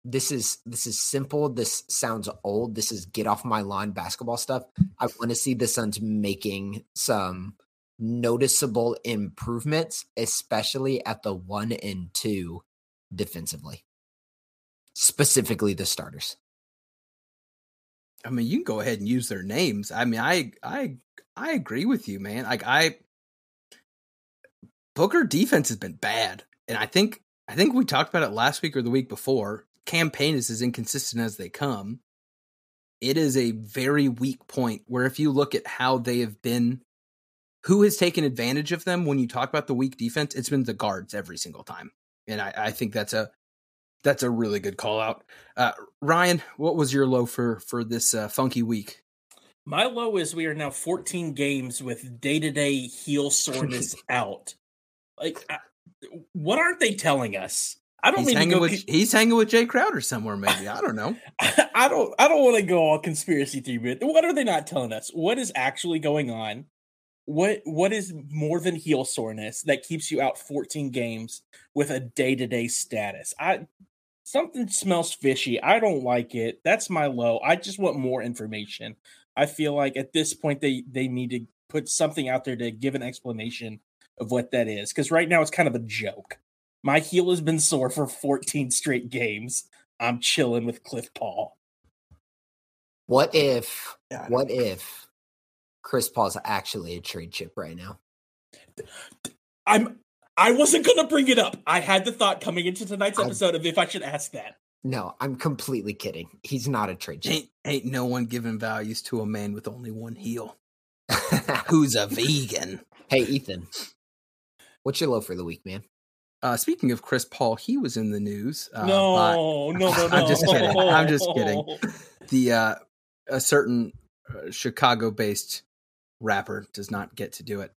this is this is simple. This sounds old. This is get off my lawn basketball stuff. I want to see the Suns making some noticeable improvements, especially at the one and two defensively. Specifically the starters. I mean, you can go ahead and use their names. I mean, I I I agree with you, man. Like I Booker defense has been bad. And I think I think we talked about it last week or the week before. Cam Payne is as inconsistent as they come. It is a very weak point where if you look at how they have been who has taken advantage of them when you talk about the weak defense, it's been the guards every single time. And I, I think that's a that's a really good call out. Uh, Ryan, what was your low for for this uh, funky week? My low is we are now 14 games with day to day heel soreness [laughs] out. Like, uh, what aren't they telling us? I don't he's mean to hanging go. with he's hanging with Jay Crowder somewhere. Maybe I don't know. [laughs] I don't. I don't want to go all conspiracy theory. But what are they not telling us? What is actually going on? What What is more than heel soreness that keeps you out 14 games with a day to day status? I something smells fishy. I don't like it. That's my low. I just want more information. I feel like at this point they they need to put something out there to give an explanation of what that is because right now it's kind of a joke. My heel has been sore for 14 straight games. I'm chilling with Cliff Paul. What if? Yeah, I What if Chris Paul's actually a trade chip right now? I'm I wasn't gonna bring it up. I had the thought coming into tonight's I- episode of if I should ask that. No, I'm completely kidding. He's not a trade. Ain't ain't no one giving values to a man with only one heel [laughs] who's a vegan. hey, Ethan, what's your low for the week, man? Uh, speaking of Chris Paul, he was in the news. Uh, by- no, no, no, [laughs] no. I'm just kidding. I'm just kidding. the uh, a certain uh, Chicago-based rapper does not get to do it.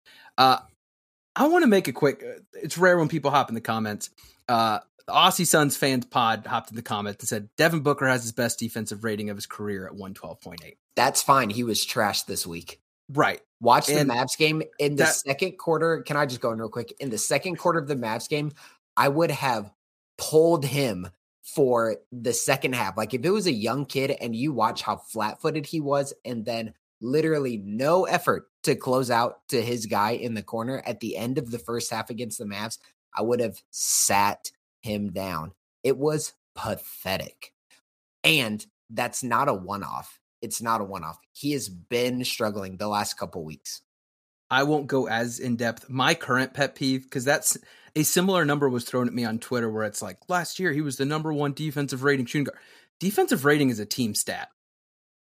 I want to make a quick. uh, It's rare when people hop in the comments. Uh, the Aussie Suns fans pod hopped in the comments and said Devin Booker has his best defensive rating of his career at 112.8. That's fine. He was trashed this week. Right. Watch the And Mavs game in the that- second quarter. Can I just go in real quick? In the second quarter of the Mavs game, I would have pulled him for the second half. Like if it was a young kid and you watch how flat footed he was, and then literally no effort to close out to his guy in the corner at the end of the first half against the Mavs, I would have sat him down. It was pathetic. And that's not a one off. It's not a one off. He has been struggling the last couple weeks. I won't go as in depth. My current pet peeve, because that's a similar number was thrown at me on Twitter where it's like last year he was the number one defensive rating shooting guard. Defensive rating is a team stat.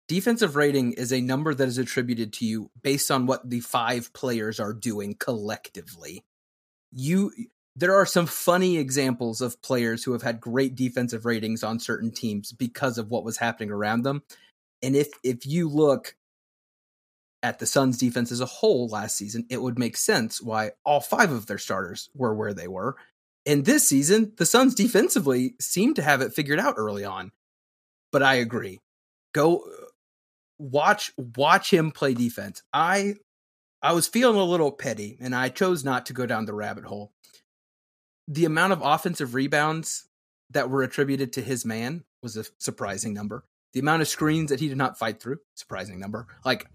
Defensive rating is a number that is attributed to you based on what the five players are doing collectively. You there are some funny examples of players who have had great defensive ratings on certain teams because of what was happening around them. And if if you look at the Suns defense as a whole last season, it would make sense why all five of their starters were where they were. And this season, the Suns defensively seemed to have it figured out early on. But I agree. Go watch watch him play defense. I I was feeling a little petty and I chose not to go down the rabbit hole. The amount of offensive rebounds that were attributed to his man was a surprising number. The amount of screens that he did not fight through, surprising number. Like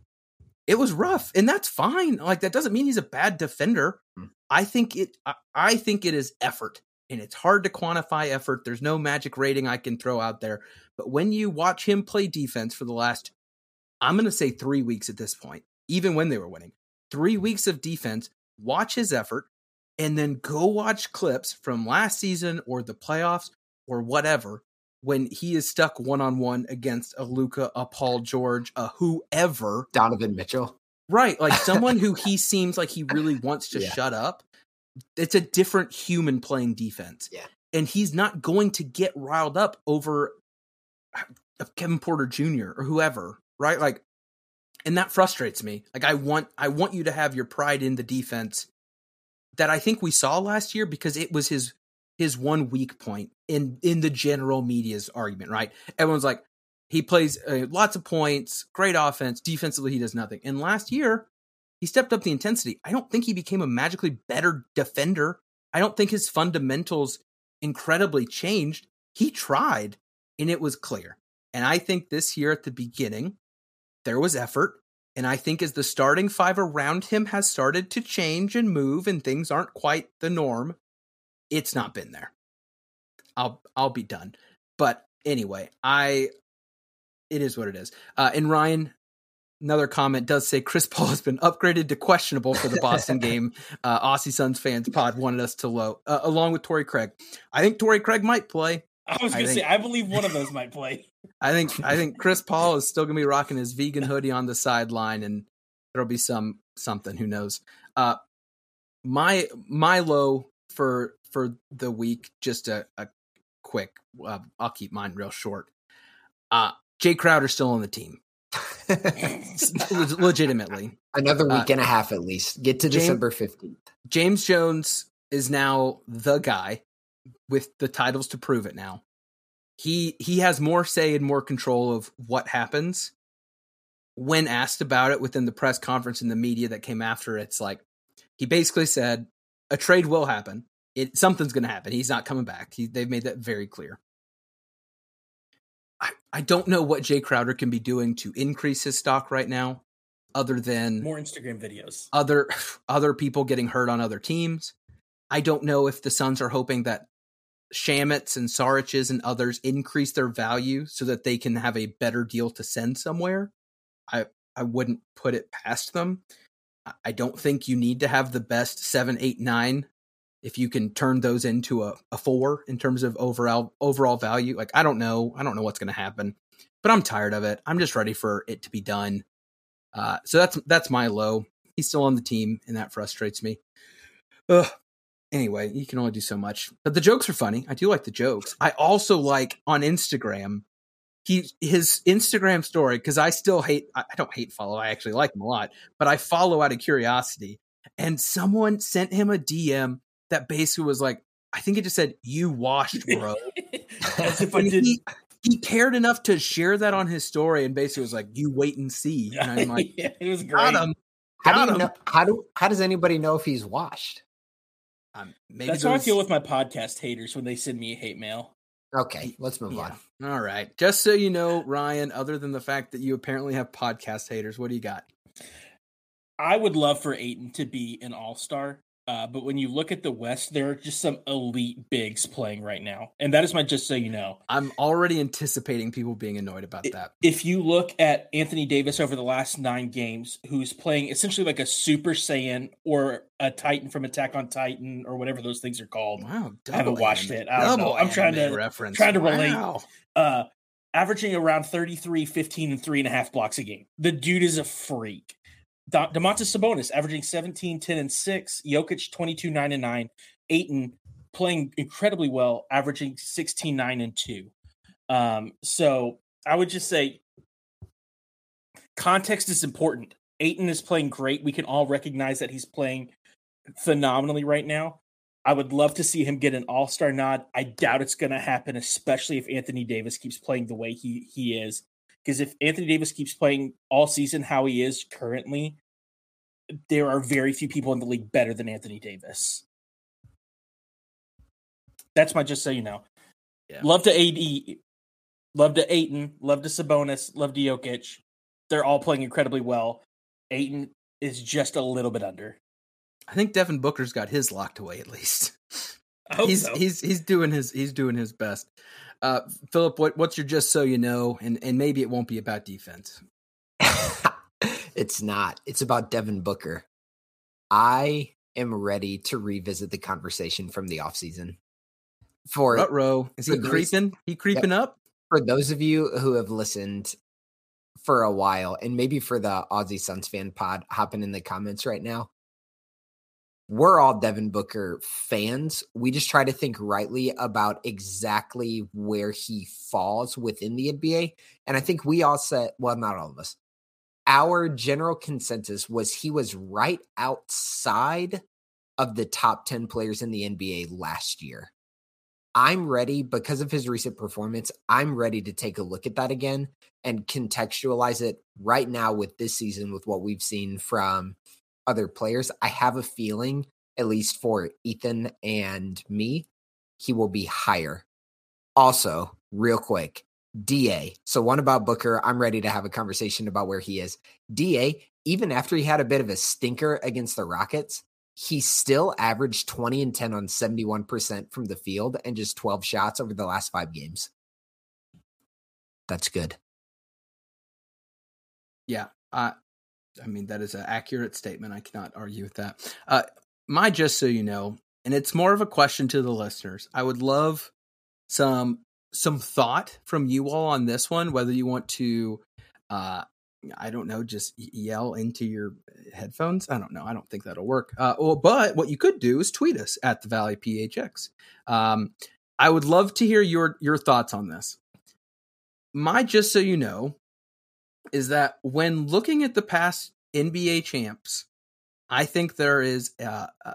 it was rough and that's fine like that doesn't mean he's a bad defender Hmm. i think it I, I think it is effort and it's hard to quantify effort there's no magic rating i can throw out there but when you watch him play defense for the last i'm going to say 3 weeks at this point even when they were winning 3 weeks of defense watch his effort and then go watch clips from last season or the playoffs or whatever when he is stuck one on one against a Luka, a Paul George, a whoever, Donovan Mitchell. right? Like someone who he [laughs] seems like he really wants to Yeah. shut up. It's a different human playing defense. Yeah. And he's not going to get riled up over Kevin Porter Jr. or whoever, right? Like, and that frustrates me. Like, I want, I want you to have your pride in the defense that I think we saw last year because it was his his one weak point in in the general media's argument, right? Everyone's like, he plays uh, lots of points, great offense, defensively he does nothing. And last year, he stepped up the intensity. I don't think he became a magically better defender. I don't think his fundamentals incredibly changed. He tried, and it was clear. And I think this year at the beginning, there was effort. And I think as the starting five around him has started to change and move, and things aren't quite the norm, it's not been there. I'll I'll be done. But anyway, I it is what it is. Uh, and Ryan, another comment does say Chris [laughs] Paul has been upgraded to questionable for the Boston [laughs] game. Uh, Aussie Suns fans pod wanted us to low, uh, along with Torrey Craig. I think Torrey Craig might play. I was gonna say I believe one of those might play. I think I think Chris Paul is still gonna be rocking his vegan hoodie on the sideline, and there'll be some something. Who knows? Uh, my my low for for the week. Just a, a quick. Uh, I'll keep mine real short. Uh, Jay Crowder's still on the team. [laughs] Legitimately, Another Uh, week and a half at least. Get to James- December 15th. James Jones is now the guy. with the titles to prove it now. He he has more say and more control of what happens. When asked about it within the press conference and the media that came after, it's like he basically said a trade will happen. It something's going to happen. He's not coming back. He, they've made that very clear. I, I don't know what Jay Crowder can be doing to increase his stock right now, other than More Instagram videos. other [sighs] other people getting hurt on other teams. I don't know if the Suns are hoping that Shamets and Sariches and others increase their value so that they can have a better deal to send somewhere. I I wouldn't put it past them. I- don't think you need to have the best seven, eight, nine if you can turn those into a, a four in terms of overall overall value. Like I don't know. I don't know what's gonna happen. But I'm tired of it. I'm just ready for it to be done. Uh, so that's that's my low. He's still on the team, and that frustrates me. Ugh. Anyway, you can only do so much. But the jokes are funny. I do like the jokes. I also like on Instagram. He his Instagram story because I still hate. I I don't hate follow. I actually like him a lot, but I follow out of curiosity. And someone sent him a DM that basically was like, I think it just said, "You washed, [laughs] bro." As if I did. he, he cared enough to share that on his story and basically was like, "You wait and see." And I'm [laughs] like, yeah, it was great. "Got him." How do you him. know? How do how does anybody know if he's washed? Um, maybe That's how I feel with my podcast haters when they send me hate mail. Okay, let's move Yeah. on. All right. Just so you know, Ryan, other than the fact that you apparently have podcast haters, what do you got? I would love for Ayton to be an all star. Uh, but when you look at the West, there are just some elite bigs playing right now. And that is my just so you know. I'm already anticipating people being annoyed about that. If you look at Anthony Davis over the last nine games, who's playing essentially like a Super Saiyan or a Titan from Attack on Titan or whatever those things are called, Wow. I haven't watched anime- it. I don't know. double I'm trying to- reference. trying to relate. Wow. uh, averaging around 33, 15, and three and a half blocks a game. The dude is a freak. Domantas Sabonis averaging 17, 10, and 6. Jokic 22, 9, and 9. Ayton playing incredibly well, averaging 16, 9, and 2. Um, so I would just say context is important. Ayton is playing great. We can all recognize that he's playing phenomenally right now. I would love to see him get an All Star nod. I doubt it's going to happen, especially if Anthony Davis keeps playing the way he he is. Because if Anthony Davis keeps playing all season how he is currently, there are very few people in the league better than Anthony Davis. That's my just so you know. Yeah. Love to AD, love to Ayton, love to Sabonis, love to Jokic. They're all playing incredibly well. Ayton is just a little bit under. I think Devin Booker's got his locked away at least. I hope he's so. he's he's doing his he's doing his best. Uh, Philip, what what's your just so you know, and and maybe it won't be about defense. [laughs] it's not. It's about Devin Booker. I am ready to revisit the conversation from the offseason. For Rutro, is he for those- creeping? He creeping up? for those of you who have listened for a while, and maybe for the Aussie Suns fan pod hopping in the comments right now, we're all Devin Booker fans. We just try to think rightly about exactly where he falls within the NBA. And I think we all said, well, not all of us. Our general consensus was he was right outside of the top 10 players in the NBA last year. I'm ready because of his recent performance. I'm ready to take a look at that again and contextualize it right now with this season, with what we've seen from other players. I have a feeling, at least for Ethan and me, he will be higher. Also, real quick, DA. So, one about Booker, I'm ready to have a conversation about where he is. DA, even after he had a bit of a stinker against the Rockets, he still averaged 20 and 10 on 71% from the field and just 12 shots over the last five games. That's good. Yeah, I, I mean that is an accurate statement. I cannot argue with that. Uh, my just so you know, and it's more of a question to the listeners. I would love some some thought from you all on this one. Whether you want to, uh, I don't know, just yell into your headphones. I don't know. I don't think that'll work. Uh, well, but what you could do is tweet us at the Valley PHX. Um, I would love to hear your your thoughts on this. My just so you know is that when looking at the past NBA champs, I think there is uh, uh,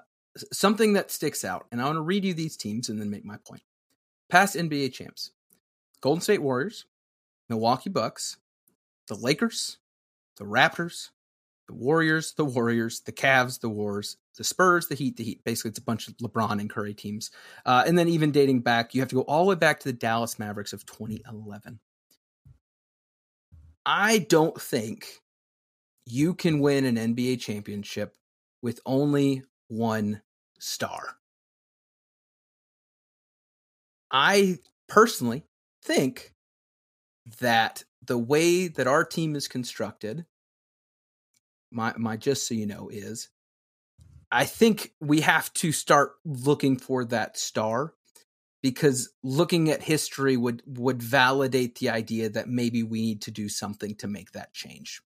something that sticks out, and I want to read you these teams and then make my point. Past NBA champs: Golden State Warriors, Milwaukee Bucks, the Lakers, the Raptors, the Warriors, the Warriors, the Cavs, the Wars, the Spurs, the Heat, the Heat. Basically, it's a bunch of LeBron and Curry teams. Uh, and then even dating back, you have to go all the way back to the Dallas Mavericks of 2011. I don't think you can win an NBA championship with only one star. I personally think that the way that our team is constructed, my my just so you know is I think we have to start looking for that star because looking at history would would validate the idea that maybe we need to do something to make that change.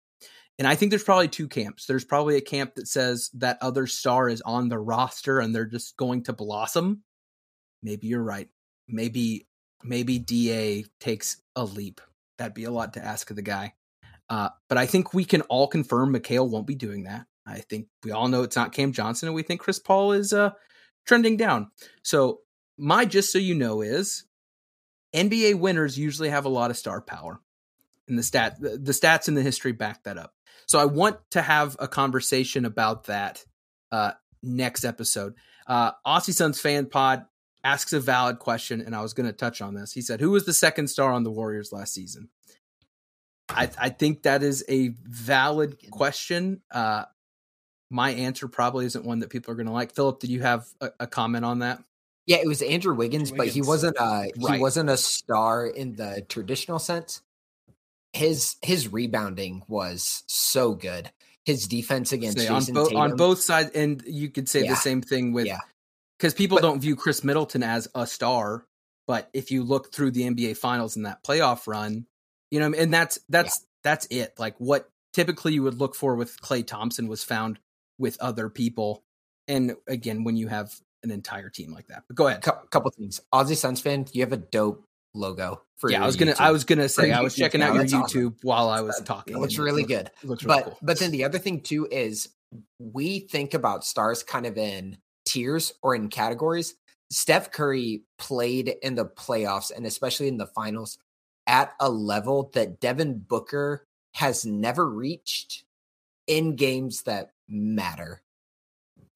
And I think there's probably two camps. There's probably a camp that says that other star is on the roster and they're just going to blossom. Maybe you're right. Maybe maybe DA takes a leap. That'd be a lot to ask of the guy. Uh, but I think we can all confirm Mikal won't be doing that. I think we all know it's not Cam Johnson, and we think Chris Paul is uh, trending down. So my just so you know is NBA winners usually have a lot of star power, and the stat the stats in the history back that up. So I want to have a conversation about that uh, next episode. Uh, Aussie Suns fan pod asks a valid question, and I was going to touch on this. He said, "Who was the second star on the Warriors last season?" I, I think that is a valid question. Uh, my answer probably isn't one that people are going to like. Philip, did you have a, a, comment on that? Yeah, it was Andrew Wiggins, Wiggins. but he wasn't a right. he wasn't a star in the traditional sense. His his rebounding was so good. His defense against say, on, bo- on, both sides, and you could say yeah. the same thing with because yeah. people but, don't view Khris Middleton as a star, but if you look through the NBA Finals in that playoff run, you know, and that's that's yeah. that's it. Like what typically you would look for with Klay Thompson was found with other people. And again, when you have an entire team like that. But go ahead. A couple things. Aussie Suns fan, you have a dope logo for yeah. I was gonna YouTube. I was gonna say I was checking out your YouTube awesome. while I was talking. It looks really good. looks really but cool. but then the other thing too is we think about stars kind of in tiers or in categories. Steph Curry played in the playoffs and especially in the finals at a level that Devin Booker has never reached in games that matter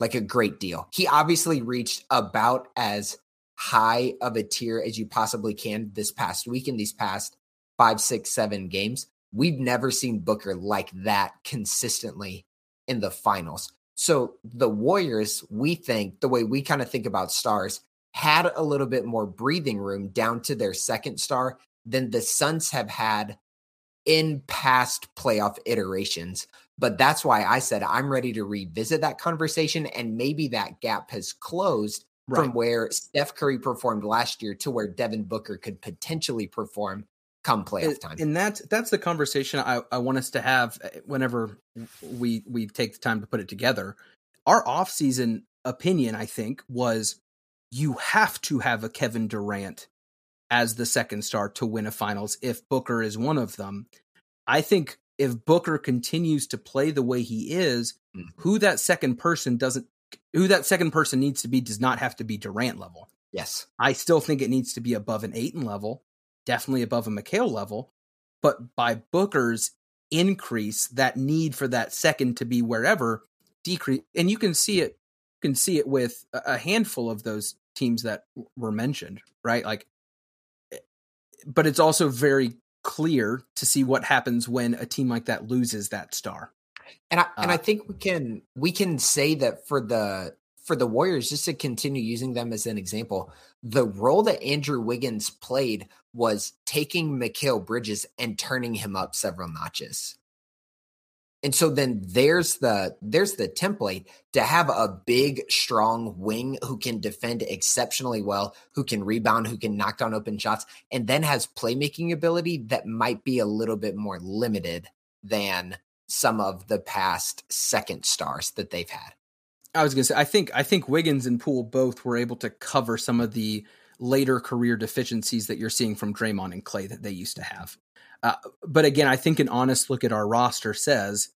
like a great deal. He obviously reached about as high of a tier as you possibly can this past week in these past five, six, seven games. We've never seen Booker like that consistently in the finals. So the Warriors, we think the way we kind of think about stars, had a little bit more breathing room down to their second star than the Suns have had in past playoff iterations. But that's why I said I'm ready to revisit that conversation. And maybe that gap has closed right. from where Steph Curry performed last year to where Devin Booker could potentially perform come playoff time. And that's that's the conversation I, I want us to have eh, whenever we we take the time to put it together. Our offseason opinion, I think, was you have to have a Kevin Durant as the second star to win a finals if Booker is one of them. I think if Booker continues to play the way he is, mm-hmm. who that second person doesn't who that second person needs to be does not have to be Durant level. Yes. I still think it needs to be above an Ayton level, definitely above a Mikal level, but by Booker's increase, that need for that second to be wherever decrease and you can see it you can see it with a handful of those teams that were mentioned, right? Like eh, but it's also very clear to see what happens when a team like that loses that star. And I and uh, I think we can we can say that for the for the Warriors, just to continue using them as an example, the role that Andrew Wiggins played was taking Mikal Bridges and turning him up several notches. And so then there's the there's the template to have a big strong wing who can defend exceptionally well, who can rebound, who can knock down open shots and then has playmaking ability that might be a little bit more limited than some of the past second stars that they've had. I was going to say I think I think Wiggins and Poole both were able to cover some of the later career deficiencies that you're seeing from Draymond and Klay that they used to have. Uh, but again, I think an honest look at our roster says,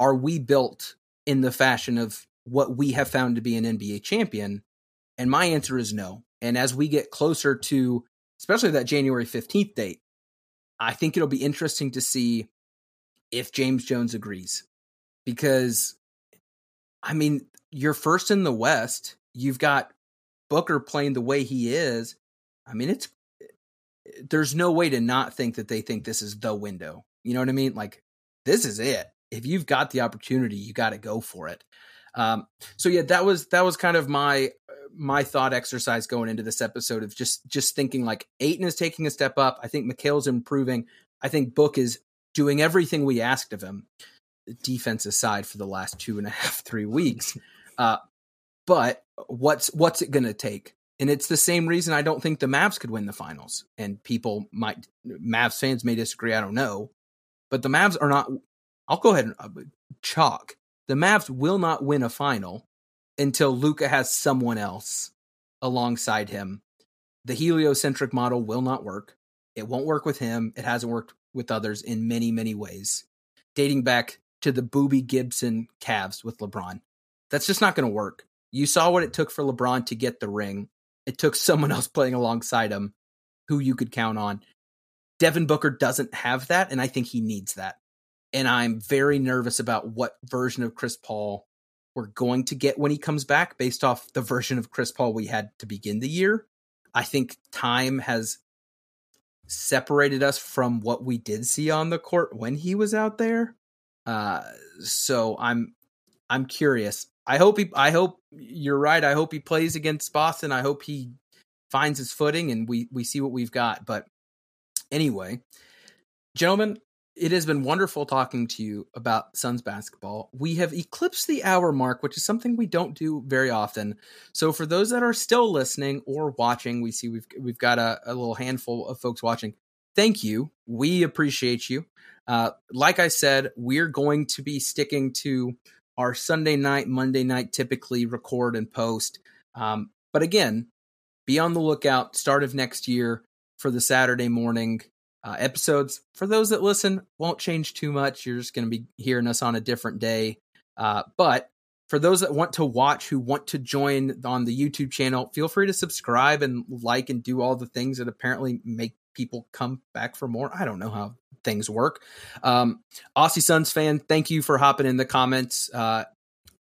are we built in the fashion of what we have found to be an NBA champion? And my answer is no. And as we get closer to, especially that January 15th date, I think it'll be interesting to see if James Jones agrees. Because, I mean, you're first in the West. You've got Booker playing the way he is. I mean, it's there's no way to not think that they think this is the window. You know what I mean? Like this is it. If you've got the opportunity, you got to go for it. Um, so yeah, that was that was kind of my my thought exercise going into this episode of just just thinking like Ayton is taking a step up. I think Mikal's improving. I think Book is doing everything we asked of him, defense aside for the last two and a half three weeks. Uh, but what's what's it going to take? And it's the same reason I don't think the Mavs could win the finals. And people might Mavs fans may disagree. I don't know, but the Mavs are not. I'll go ahead and uh, chalk. The Mavs will not win a final until Luka has someone else alongside him. The heliocentric model will not work. It won't work with him. It hasn't worked with others in many, many ways, dating back to the Boobie Gibson Cavs with LeBron. That's just not going to work. You saw what it took for LeBron to get the ring. It took someone [laughs] else playing alongside him who you could count on. Devin Booker doesn't have that, and I think he needs that. And I'm very nervous about what version of Chris Paul we're going to get when he comes back based off the version of Chris Paul we had to begin the year. I think time has separated us from what we did see on the court when he was out there. Uh, so I'm I'm curious. I hope he. I hope you're right. I hope he plays against Boston. I hope he finds his footing and we we see what we've got. But anyway, gentlemen, it has been wonderful talking to you about Suns basketball. We have eclipsed the hour mark, which is something we don't do very often. So for those that are still listening or watching, we see we've we've got a, a little handful of folks watching. Thank you. We appreciate you. Uh, like I said, we're going to be sticking to our Sunday night, Monday night typically record and post. Um, but again, be on the lookout start of next year for the Saturday morning uh, episodes. For those that listen, won't change too much. You're just going to be hearing us on a different day. Uh, but for those that want to watch, who want to join on the YouTube channel, feel free to subscribe and like and do all the things that apparently make people come back for more. I don't know how things work. Um, Aussie Suns fan, thank you for hopping in the comments. Uh,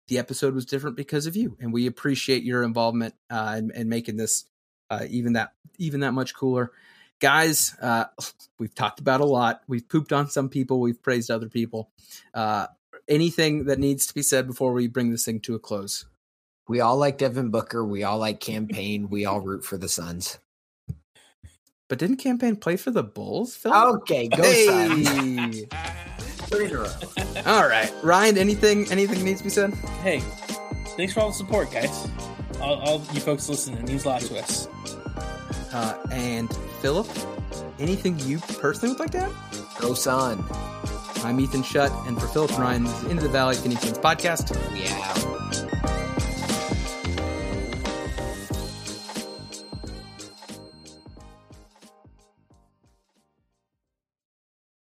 the episode was different because of you, and we appreciate your involvement uh, and, and making this uh, even that even that much cooler. Guys, uh, [sighs] we've talked about a lot. We've pooped on some people. We've praised other people. Uh, anything that needs to be said before we bring this thing to a close? We all like Devin Booker. We all like Cam Payne. We all root for the Suns. But didn't Cam Payne play for the Bulls? Phil? Okay, go hey. Three in a row. All right, Ryan. Anything? Anything needs to be said? Hey, thanks for all the support, guys. All, all you folks listening means a lot to us. Uh, and Philip, anything you personally would like to add? Go Sun. I'm Ethan Shutt, and for Philip and Ryan, this is Into the Valley Phoenix Suns podcast. Yeah.